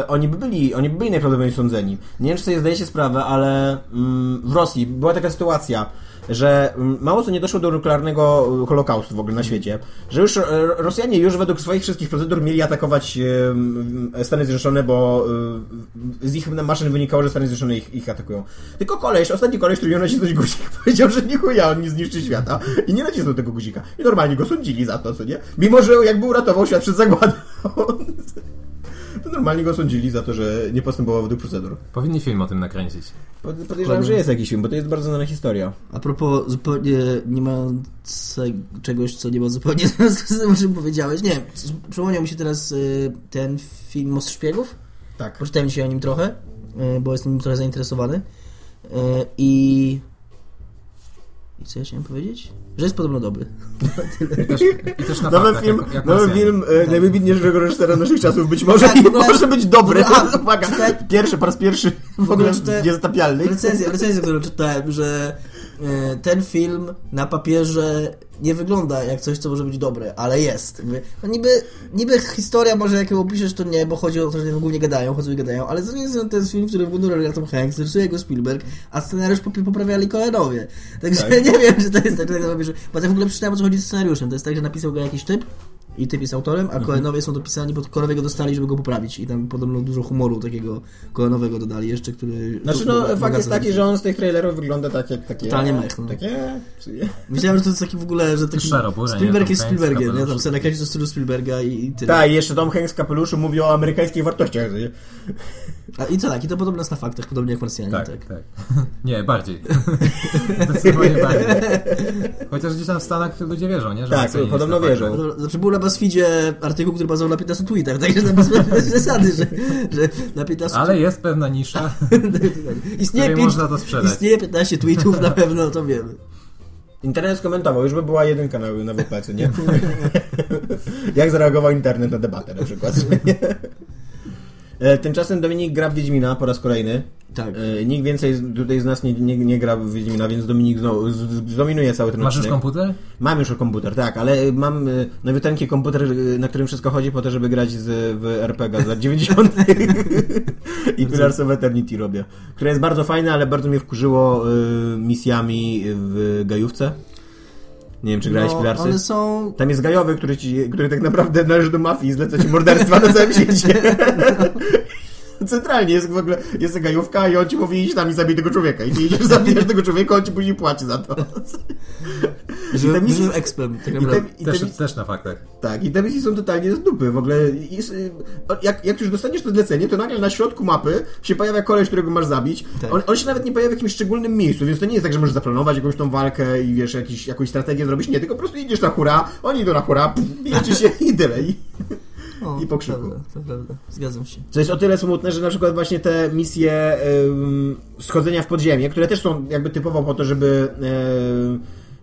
e, oni by byli, oni by byli najprawdopodobniej sądzeni. Nie wiem, czy sobie zdajecie sprawę, ale mm, w Rosji była taka sytuacja, że mm, mało co nie doszło do nuklearnego e, holokaustu w ogóle na świecie, że już e, Rosjanie już według swoich wszystkich procedur mieli atakować e, m, Stany Zjednoczone, bo z ich maszyn wynikało, że Stany Zjednoczone ich, ich atakują. Tylko koleś, ostatni koleś, który miał nacisnąć guzik, (laughs) powiedział, że nie chuja, on nie zniszczy świata i nie nacisnął tego guzika. I normalnie go sądzili za to, co nie? Mimo, że jakby uratował świat przed zagładą. (laughs) To normalnie go sądzili za to, że nie postępował według procedur. Powinni film o tym nakręcić. Pod- Podejrzewam, że jest jakiś film, bo to jest bardzo znana historia. A propos zupełnie nie mające czegoś, co nie ma zupełnie (laughs) związku z tym, o czym powiedziałeś. Nie, przypomniał mi się teraz y, ten film Most Szpiegów. Tak. Poczytałem dzisiaj o nim trochę, y, bo jestem nim trochę zainteresowany. Y, I... I co ja chciałem powiedzieć? Że jest podobno dobry. I też, i też na Nowy faktach, film, jak, jak nowy film e, najwybitniejszego reżysera naszych (laughs) czasów być może Tak, i w ogóle- może być dobry. w ogóle- a, (laughs) Uwaga, pierwszy, po raz pierwszy w ogóle czytaj- niezatapialny. Recenzję, recenzję, którą czytałem, że ten film na papierze nie wygląda jak coś, co może być dobre, ale jest. No niby, niby historia może jak ją opiszesz, to nie, bo chodzi o to, że głównie gadają, chodzą i gadają, ale to nie jest to jest film, w którym w główną rolę gra Tom Hanks, rysuje go Spielberg, a scenariusz pop- poprawiali Coenowie. Także Tak. (laughs) nie wiem, czy to jest tak, że tak że... Bo ja w ogóle przeczytałem, o co chodzi z scenariuszem. To jest tak, że napisał go jakiś typ, i typ jest autorem, a Coenowie są dopisani, bo Coenowie go dostali, żeby go poprawić. I tam podobno dużo humoru takiego Coenowego dodali jeszcze, który... Znaczy no, fakt jest taki, że on z tych trailerów wygląda tak jak takie... Totalnie mech, no. Takie... Myślałem, że to jest taki w ogóle, że taki Szarobura, nie? Spielberg Tom jest Spielbergiem, nie? Tam jakaś do stylu Spielberga i, i tyle. Tak, i jeszcze Tom Hanks w kapeluszu mówi o amerykańskich wartościach. nie? A, I co tak, i to podobno jest na faktach, podobnie jak Marsjanie, Tak, tak. tak. (laughs) Nie, bardziej. (laughs) Zdecydowanie bardziej. (laughs) Chociaż gdzieś tam w Stanach ludzie wierzą, nie? Że Tak, podobno wierzą. Znaczy był na BuzzFeedzie artykuł, który bazował na 15 tweetach, także tam bez (laughs) zasady, że, że na 15 Ale jest pewna nisza. (laughs) istnieje, której pięć, można to sprzedać. istnieje 15 tweetów na pewno, to wiemy. Internet skomentował, już by była jedynka na, na WP, co nie? (laughs) Jak zareagował internet na debatę na przykład. E, Tymczasem Dominik gra w Wiedźmina po raz kolejny. Tak. E, Nikt więcej z- tutaj z nas nie, nie, nie gra w Wiedźmina, więc Dominik znowu z- zdominuje cały ten Masz już odcinek. komputer? Mam już komputer, tak, ale mam e, nowiuteńki komputer, na którym wszystko chodzi po to, żeby grać z, w RPG z lat 90. (laughs) I Pillars of Eternity robię. Które jest bardzo fajne, ale bardzo mnie wkurzyło misjami w gajówce. Nie wiem, czy grałeś No, one są... Tam jest gajowy, który, ci, który tak naprawdę należy do mafii i zleca ci morderstwa na całym świecie. (laughs) Centralnie jest w ogóle, jest gajówka i on ci mówi idź tam i zabij tego człowieka. I ty idziesz, (laughs) zabijasz tego człowieka, on ci później płaci za to. (laughs) Że, te misje- że expem, tak I te, i te, Też, mis- też na faktach. tak, i te misje są totalnie z dupy. W ogóle jest, y, jak, jak już dostaniesz to zlecenie, to nagle na środku mapy się pojawia koleś, którego masz zabić. Tak. On, on się nawet nie pojawia w jakimś szczególnym miejscu, więc to nie jest tak, że możesz zaplanować jakąś tą walkę i wiesz, jakiś, jakąś strategię zrobić. Nie, tylko po prostu idziesz na hura, oni idą na hura, pff, się (laughs) i tyle. I, O, i po krzyku. To prawda, to prawda, zgadzam się. Co jest o tyle smutne, że na przykład właśnie te misje schodzenia w podziemie, które też są jakby typowo po to, żeby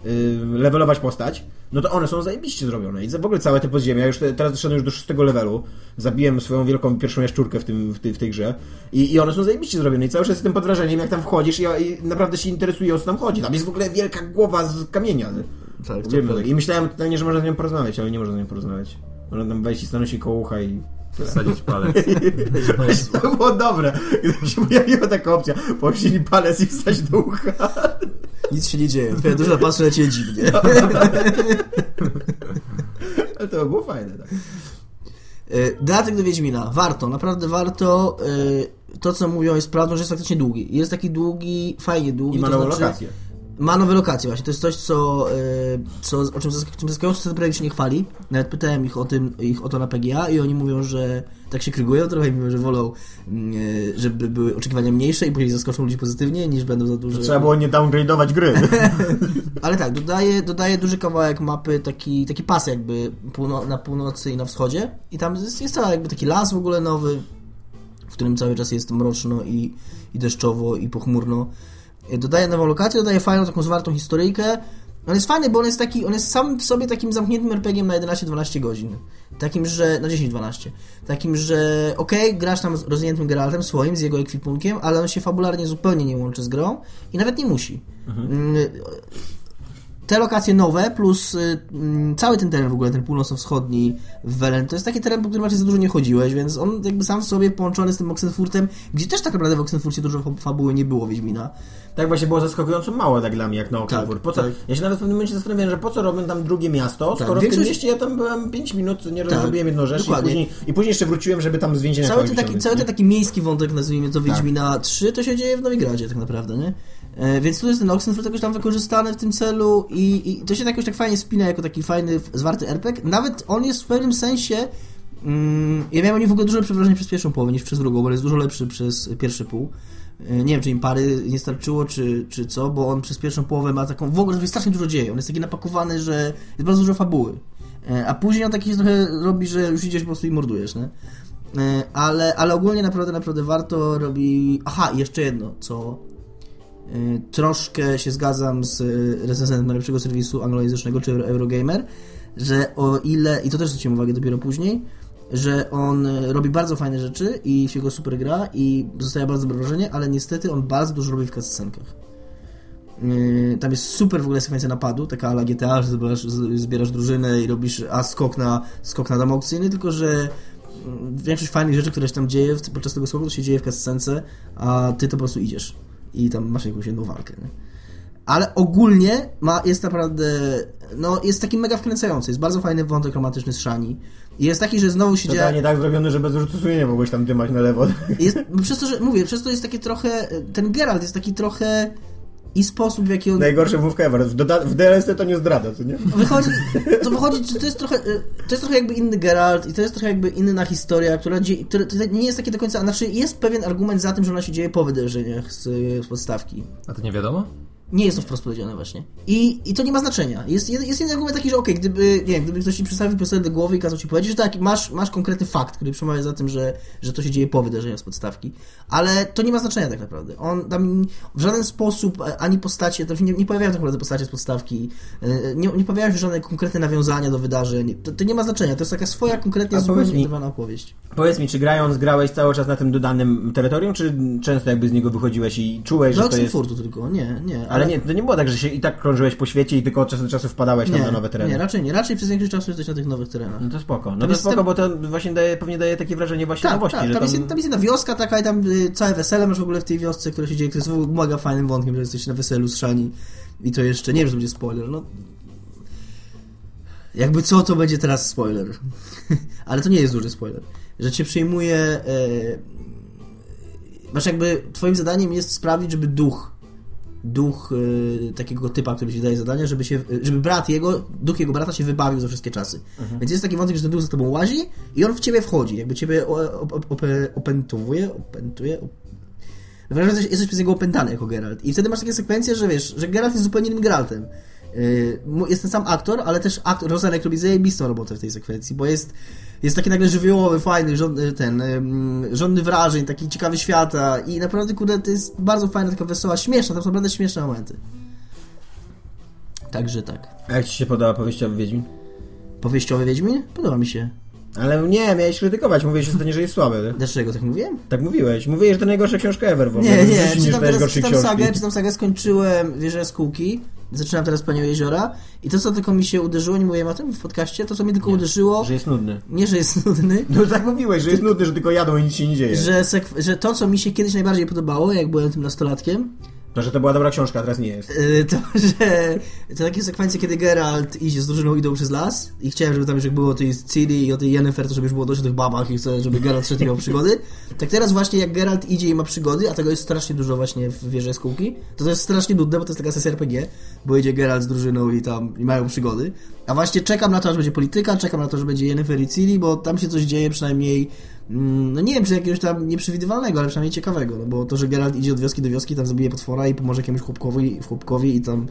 yy, yy, levelować postać, no to one są zajebiście zrobione. I w ogóle całe te podziemia, już te, teraz doszedłem już do szóstego levelu, zabiłem swoją wielką pierwszą jaszczurkę w, tym, w, tej, w tej grze i, i one są zajebiście zrobione. I cały czas jestem pod wrażeniem, jak tam wchodzisz i, i naprawdę się interesuje o co tam chodzi. Tam jest w ogóle wielka głowa z kamienia. Tak, tak. I myślałem totalnie, że można z nią porozmawiać, ale nie można z nią porozmawiać. Można tam wejść i stanąć się koło ucha i Wsadzić palec. (laughs) to było dobre, gdyby się pojawiła taka opcja. Pościeli palec i wstać do ucha. Nic się nie dzieje. Twoja duża patrzy na ciebie dziwnie. (laughs) Ale to było fajne, tak. Y, Dodatek do Wiedźmina. Warto, naprawdę warto. Y, To, co mówią, jest prawdą, że jest faktycznie długi. Jest taki długi, fajnie długi. I ma to znaczy, lokację. Ma nowe lokacje właśnie, to jest coś, co, e, co o czym zask- czym zaskakująco ten projekt się nie chwali. Nawet pytałem ich o, tym, ich o to na PGA i oni mówią, że tak się krygują trochę mówią, że wolą, mm, e, żeby były oczekiwania mniejsze i później zaskoczą ludzi pozytywnie, niż będą za duże. Trzeba było nie downgrade'ować gry. (laughs) Ale tak, dodaje, dodaje duży kawałek mapy, taki, taki pas jakby na północy i na wschodzie i tam jest, jest cały jakby taki las w ogóle nowy, w którym cały czas jest mroczno i, i deszczowo i pochmurno. Dodaje nową lokację, dodaje fajną taką zwartą historyjkę. On jest fajny, bo on jest taki, on jest sam w sobie takim zamkniętym RPG na 11-12 godzin. Takim, że, na 10-12. Takim, że okej, grasz tam z rozwiniętym Geraltem swoim, z jego ekwipunkiem, ale on się fabularnie zupełnie nie łączy z grą i nawet nie musi. Mm, te lokacje nowe, plus y, mm, cały ten teren w ogóle, ten północno-wschodni w Welen, to jest taki teren, po którym raczej za dużo nie chodziłeś, więc on jakby sam w sobie połączony z tym Oxenfurtem, gdzie też tak naprawdę w Oxenfurcie dużo fa- fabuły nie było Wiedźmina. Tak właśnie było zaskakująco mało tak dla mnie, jak na Oxenfurt. Po co? tak. Ja się nawet w pewnym momencie zastanawiałem, że po co robią tam drugie miasto, Tak, skoro w tym większość- mieście ja tam byłem 5 minut, nie Tak, zrobiłem jedną rzecz i później, i później jeszcze wróciłem, żeby tam z więzienia Cały ten, taki, cały ten taki miejski wątek, nazwijmy to Wiedźmina 3, to się dzieje w Nowigradzie tak naprawdę, nie? E, więc tu jest ten Oxenfurt jakoś tam wykorzystany w tym celu i, i to się jakoś tak fajnie spina jako taki fajny, zwarty RPG. Nawet on jest w pewnym sensie mm, ja miałem o nim w ogóle dużo lepsze wrażenie przez pierwszą połowę niż przez drugą, bo jest dużo lepszy przez pierwszy pół. E, Nie wiem, czy im pary nie starczyło, czy, czy co, bo on przez pierwszą połowę ma taką, w ogóle strasznie dużo dzieje. On jest taki napakowany, że jest bardzo dużo fabuły. E, A później on taki trochę robi, że już idziesz po prostu i mordujesz, nie? E, Ale, ale ogólnie naprawdę, naprawdę warto robi... Aha, jeszcze jedno, co troszkę się zgadzam z recenzentem najlepszego serwisu anglojęzycznego, czy Eurogamer, że o ile, i to też zwróciłem uwagę dopiero później, że on e, robi bardzo fajne rzeczy i się go super gra i zostaje bardzo dobre wrażenie, ale niestety on bardzo dużo robi w cutscenkach. Yy, Tam jest super w ogóle sekwencja napadu, taka ala GTA, że zbierasz, zbierasz drużynę i robisz a skok na, skok na dom aukcyjny, tylko że mm, większość fajnych rzeczy, które się tam dzieje podczas tego skoku, to się dzieje w cutscence, a ty to po prostu idziesz i tam masz jakąś jedną walkę. Nie? Ale ogólnie ma, jest naprawdę, no jest taki mega wkręcający, jest bardzo fajny wątek romantyczny z Shani. I jest taki, że znowu się dzieje... Totalnie tak zrobione, że bez rzutu sumienia mogłeś tam dymać na lewo. Jest, bo przez to, że mówię, przez to jest takie trochę. Ten Geralt jest taki trochę. I sposób, w jaki on. Najgorsze mówka ever. W, doda- w DLC to nie zdradza, co nie? Wychodzi, (laughs) to wychodzi, że to jest trochę. y, To jest trochę jakby inny Geralt i to jest trochę jakby inna historia, która, dzie, która to nie jest takie do końca. Znaczy, jest pewien argument za tym, że ona się dzieje po wydarzeniach z, z podstawki. A to nie wiadomo? Nie jest to wprost powiedziane właśnie. I, I to nie ma znaczenia. Jest, jest, jeden argument taki, że okej, gdyby, nie wiem, gdyby ktoś ci przedstawił piosenkę do głowy i kazał ci powiedzieć, że tak, masz, masz konkretny fakt, który przemawia za tym, że, że to się dzieje po wydarzeniach z podstawki. Ale to nie ma znaczenia tak naprawdę. On tam w żaden sposób, ani postacie, tam się nie, nie pojawiają tak naprawdę postacie z podstawki, e, nie, nie pojawiają się żadne konkretne nawiązania do wydarzeń. To, to nie ma znaczenia. To jest taka swoja konkretnie A zupełnie powiedz mi- indywidualna opowieść. Powiedz mi, czy grając, grałeś cały czas na tym dodanym terytorium, czy często jakby z niego wychodziłeś i czułeś, Do że to jest... Tylko, nie, nie. Ale nie, to nie było tak, że się i tak krążyłeś po świecie i tylko od czasu do czasu wpadałeś tam nie, na nowe tereny. nie, raczej nie. Raczej przez większość czasu jesteś na tych nowych terenach. No to spoko. No Tam to jest spoko, ten- bo to właśnie daje, pewnie daje takie wrażenie właśnie Tak, nowości, tak. Tam, tam... jest, tam jest jedna wioska taka i tam y, całe wesele masz w ogóle w tej wiosce, które się dzieje, które jest w ogóle mega fajnym wątkiem, że jesteś na weselu z Szani i to jeszcze, nie wiem, że będzie spoiler, no jakby co, to będzie teraz spoiler. (laughs) Ale to nie jest duży spoiler. Że cię przyjmuje e, masz jakby, twoim zadaniem jest sprawić, żeby duch duch e, takiego typa, który ci daje zadania, żeby się, żeby brat jego, duch jego brata się wybawił za wszystkie czasy. Więc jest taki wątek, że ten duch za tobą łazi i on w ciebie wchodzi, jakby ciebie op- op- opętowuje, opętuje, op... Wrażenie, że jesteś przez niego opętany jako Geralt. I wtedy masz takie sekwencje, że wiesz, że Geralt jest zupełnie innym Geraltem. Mu- Jest ten sam aktor, ale też aktor, Rosanek robi zajebistą robotę w tej sekwencji, bo jest, jest taki nagle żywiołowy, fajny, żon, ten, żądny wrażeń, taki ciekawy świata i naprawdę, kurde, to jest bardzo fajna, taka wesoła, śmieszna, to są naprawdę śmieszne momenty. Także tak. A jak ci się podoba powieściowy Wiedźmin? Powieściowy Wiedźmin? Podoba mi się. Ale nie, miałeś krytykować, mówiłeś ostatnio, że jest słaby. Dlaczego tak mówiłem? Tak mówiłeś. Mówiłeś, że to najgorsza książka ever w ogóle. Nie, nie, czytam teraz, czytam sagę, czytam sagę, skończyłem Wieżę z kółki, zaczynam teraz Panią Jeziora i to, co tylko mi się uderzyło, nie mówiłem o tym w podcaście, to, co mi tylko uderzyło, Że jest nudny. nie, że jest nudny, No tak mówiłeś, że jest nudny, że tylko jadą i nic się nie dzieje. że, że to, co mi się kiedyś najbardziej podobało, jak byłem tym nastolatkiem, To, że to była dobra książka, teraz nie jest. Y, To, (laughs) że to takie sekwencje, kiedy Geralt idzie z drużyną, idą przez las i chciałem, żeby tam już było o tej Ciri i o tej Yennefer, to żeby już było dość o tych babach i chcę, żeby Geralt szedł miał przygody. Tak teraz właśnie jak Geralt idzie i ma przygody, a tego jest strasznie dużo właśnie w Wieży Jaskółki, to to jest strasznie nudne, bo to jest taka sesja RPG, bo idzie Geralt z drużyną i tam i mają przygody. A właśnie czekam na to, aż będzie polityka, czekam na to, że będzie Yennefer i Ciri, bo tam się coś dzieje przynajmniej no nie wiem, czy jakiegoś tam nieprzewidywalnego, ale przynajmniej ciekawego, no bo to, że Geralt idzie od wioski do wioski, tam zabije potwora i pomoże jakiemuś chłopkowi, chłopkowi i tam,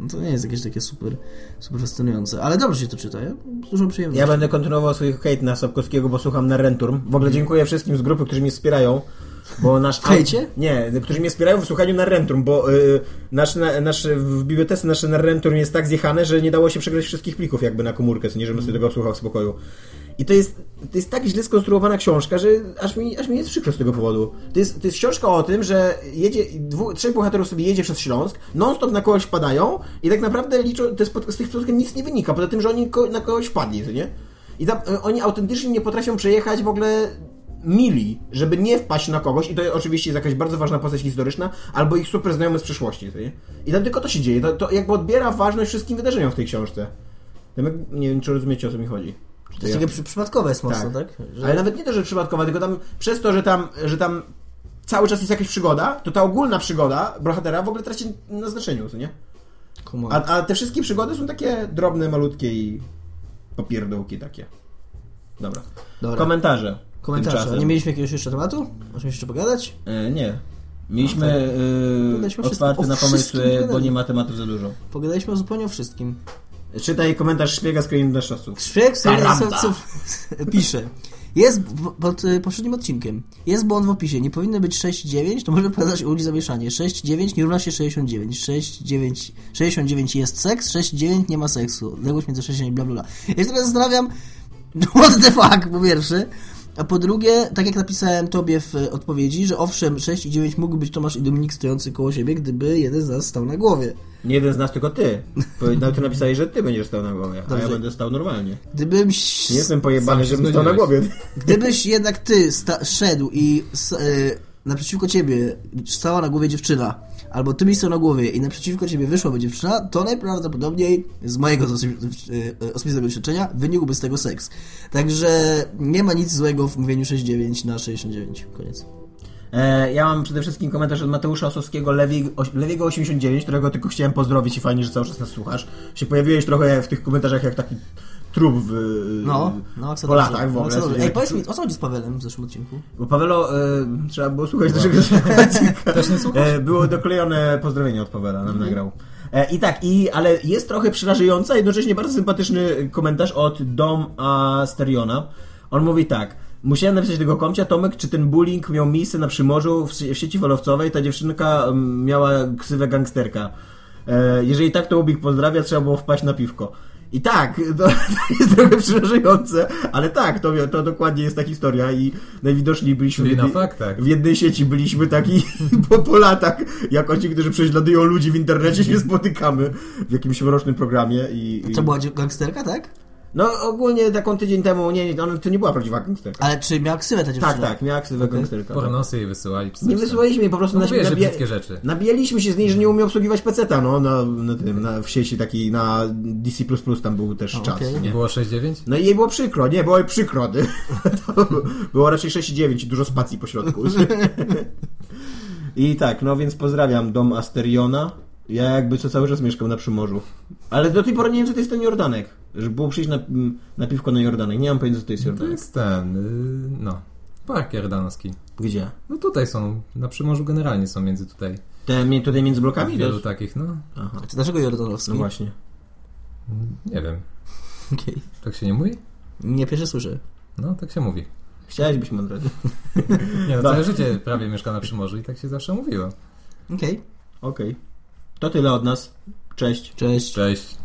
no to nie jest jakieś takie super, super fascynujące, ale dobrze się to czyta, ja? z dużą przyjemnością. Ja będę kontynuował swój hejt na Sapkowskiego, bo słucham na Renturm. W ogóle dziękuję wszystkim z grupy, którzy mnie wspierają. Bo nasz... W hejcie? Nie, którzy mnie wspierają w słuchaniu na Renturm, bo y, nasz, na, nasz, w bibliotece nasze na Renturm jest tak zjechane, że nie dało się przegrać wszystkich plików jakby na komórkę, co nie, żebym sobie tego słuchał w spokoju. I to jest, to jest tak źle skonstruowana książka, że aż mi, aż mi jest przykro z tego powodu. To jest, to jest książka o tym, że jedzie, dwu, trzech bohaterów sobie jedzie przez Śląsk, non-stop na kogoś padają i tak naprawdę liczą, to jest, z tych spotkań nic nie wynika, poza tym, że oni ko, na kogoś padli, co nie? I tam, y, oni autentycznie nie potrafią przejechać w ogóle mili, żeby nie wpaść na kogoś i to oczywiście jest jakaś bardzo ważna postać historyczna, albo ich super znajomy z przeszłości? I tam tylko to się dzieje, to, to jakby odbiera ważność wszystkim wydarzeniom w tej książce. Nie wiem, czy rozumiecie, o co mi chodzi. To jest ja- takie przy, przypadkowe jest mocno, tak? Że... ale nawet nie to, że przypadkowa, tylko tam przez to, że tam, że tam cały czas jest jakaś przygoda, to ta ogólna przygoda bohatera w ogóle traci na znaczeniu, co nie? A, a te wszystkie przygody są takie drobne, malutkie i popierdółki takie. Dobra. Dobra. Komentarze. Komentarze. Tymczasem. nie mieliśmy jakiegoś jeszcze tematu? Możemy jeszcze pogadać? E, nie. Mieliśmy Gadaliśmy e, o otwarte wszystkim- na pomysły, bo nie ma tematów za dużo. Pogadaliśmy o zupełnie o wszystkim. Czytaj komentarz szpiega z krainy deszczowców. Szpieg Karamba. (laughs) pisze. Jest pod y, poprzednim odcinkiem. Jest błąd w opisie. Nie powinno być 6,9, to może pokazać u ludzi zamieszanie. 6,9 nie równa się 69. 6,9 69 jest seks, 6,9 nie ma seksu. Odległość między 6 i bla bla bla. Ja się teraz zastanawiam, (laughs) what the fuck, po pierwsze. A po drugie, tak jak napisałem tobie w odpowiedzi, że owszem, 6 i 9 mógłby być Tomasz i Dominik stojący koło siebie, gdyby jeden z nas stał na głowie. Nie jeden z nas, tylko ty. (laughs) Nawet ty napisałeś, że ty będziesz stał na głowie, a ja Dobrze. będę stał normalnie. Gdybyś... Nie jestem pojebany, żebym stał na głowie. Gdybyś jednak ty sta- szedł i s- e, naprzeciwko ciebie stała na głowie dziewczyna, albo ty stał na głowie i naprzeciwko ciebie wyszłaby dziewczyna, to najprawdopodobniej z mojego e, osobistego doświadczenia wynikłby z tego seks. Także nie ma nic złego w mówieniu 6,9 na 69. Koniec. E, ja mam przede wszystkim komentarz od Mateusza Osowskiego, Lewi, oś, Lewiego 89, którego tylko chciałem pozdrowić i fajnie, że cały czas nas słuchasz. Się pojawiłeś trochę w tych komentarzach jak taki trup w, No, no, co po dobrze. latach w No, ogóle. co. Taki Ej, powiedz mi, o co chodzi z Pawelem w zeszłym odcinku? Bo Pawelo, e, trzeba było słuchać naszego (laughs) Też nie słuchasz? e, Było doklejone pozdrowienie od Pawela, nam nagrał. E, I tak, i, ale jest trochę przerażająca, jednocześnie bardzo sympatyczny komentarz od Dom Asteriona. On mówi tak. Musiałem napisać tego komcia, Tomek, czy ten bullying miał miejsce na Przymorzu w, w sieci falowcowej? Ta dziewczynka mm, miała ksywę gangsterka. E, jeżeli tak, to Ubik pozdrawia, trzeba było wpaść na piwko. I tak, (laughs) to, to jest trochę przerażające, ale tak, to, to dokładnie jest ta historia i najwidoczniej byliśmy Czyli w na jednej- faktach. w jednej sieci byliśmy taki (laughs) po, po latach, jako ci, którzy prześladują ludzi w internecie się (laughs) spotykamy w jakimś mrocznym programie i... i... To była gangsterka, tak? No ogólnie taką tydzień temu, nie, nie, ona, to nie była prawdziwa gangsterka. Ale czy miała ksywę ta dziewczyna? Tak, tak, miała ksywę gangsterka. tak. Pornosy jej wysyłali. Nie wysyłaliśmy jej, po prostu No nasi- mówię, nabija- brzydkie rzeczy. Nabijaliśmy się z niej, że nie umie obsługiwać peceta, no, na, na tym, na, w sieci takiej, na DC++ tam był też O, czas, okej. nie? Było 6-9? No i jej było przykro, nie, było jej przykro. (laughs) było raczej 6,9 i dużo spacji po środku. (laughs) I tak, no więc pozdrawiam dom Asteriona. Ja jakby co cały czas mieszkam na Przymorzu. Ale do tej pory nie wiem, co to jest ten Jordanek. Żeby było przyjść na, na piwko na Jordanek. Nie mam pojęcia, co to jest To Jordanek. jest ten, y, no, park jordanowski. Gdzie? No tutaj są, na Przymorzu generalnie są między tutaj. Te, tutaj między blokami? Wielu To- takich, no, Aha. Czy Dlaczego Jordanowski? No właśnie. nie wiem. Okej. Tak się nie mówi? Nie pierwsze słyszę. No, tak się mówi. Chciałeś być mądry. (laughs) (laughs) Nie, no, całe życie prawie mieszka na Przymorzu i tak się zawsze mówiło. Okej. Okej. To tyle od nas. Cześć. Cześć. Cześć.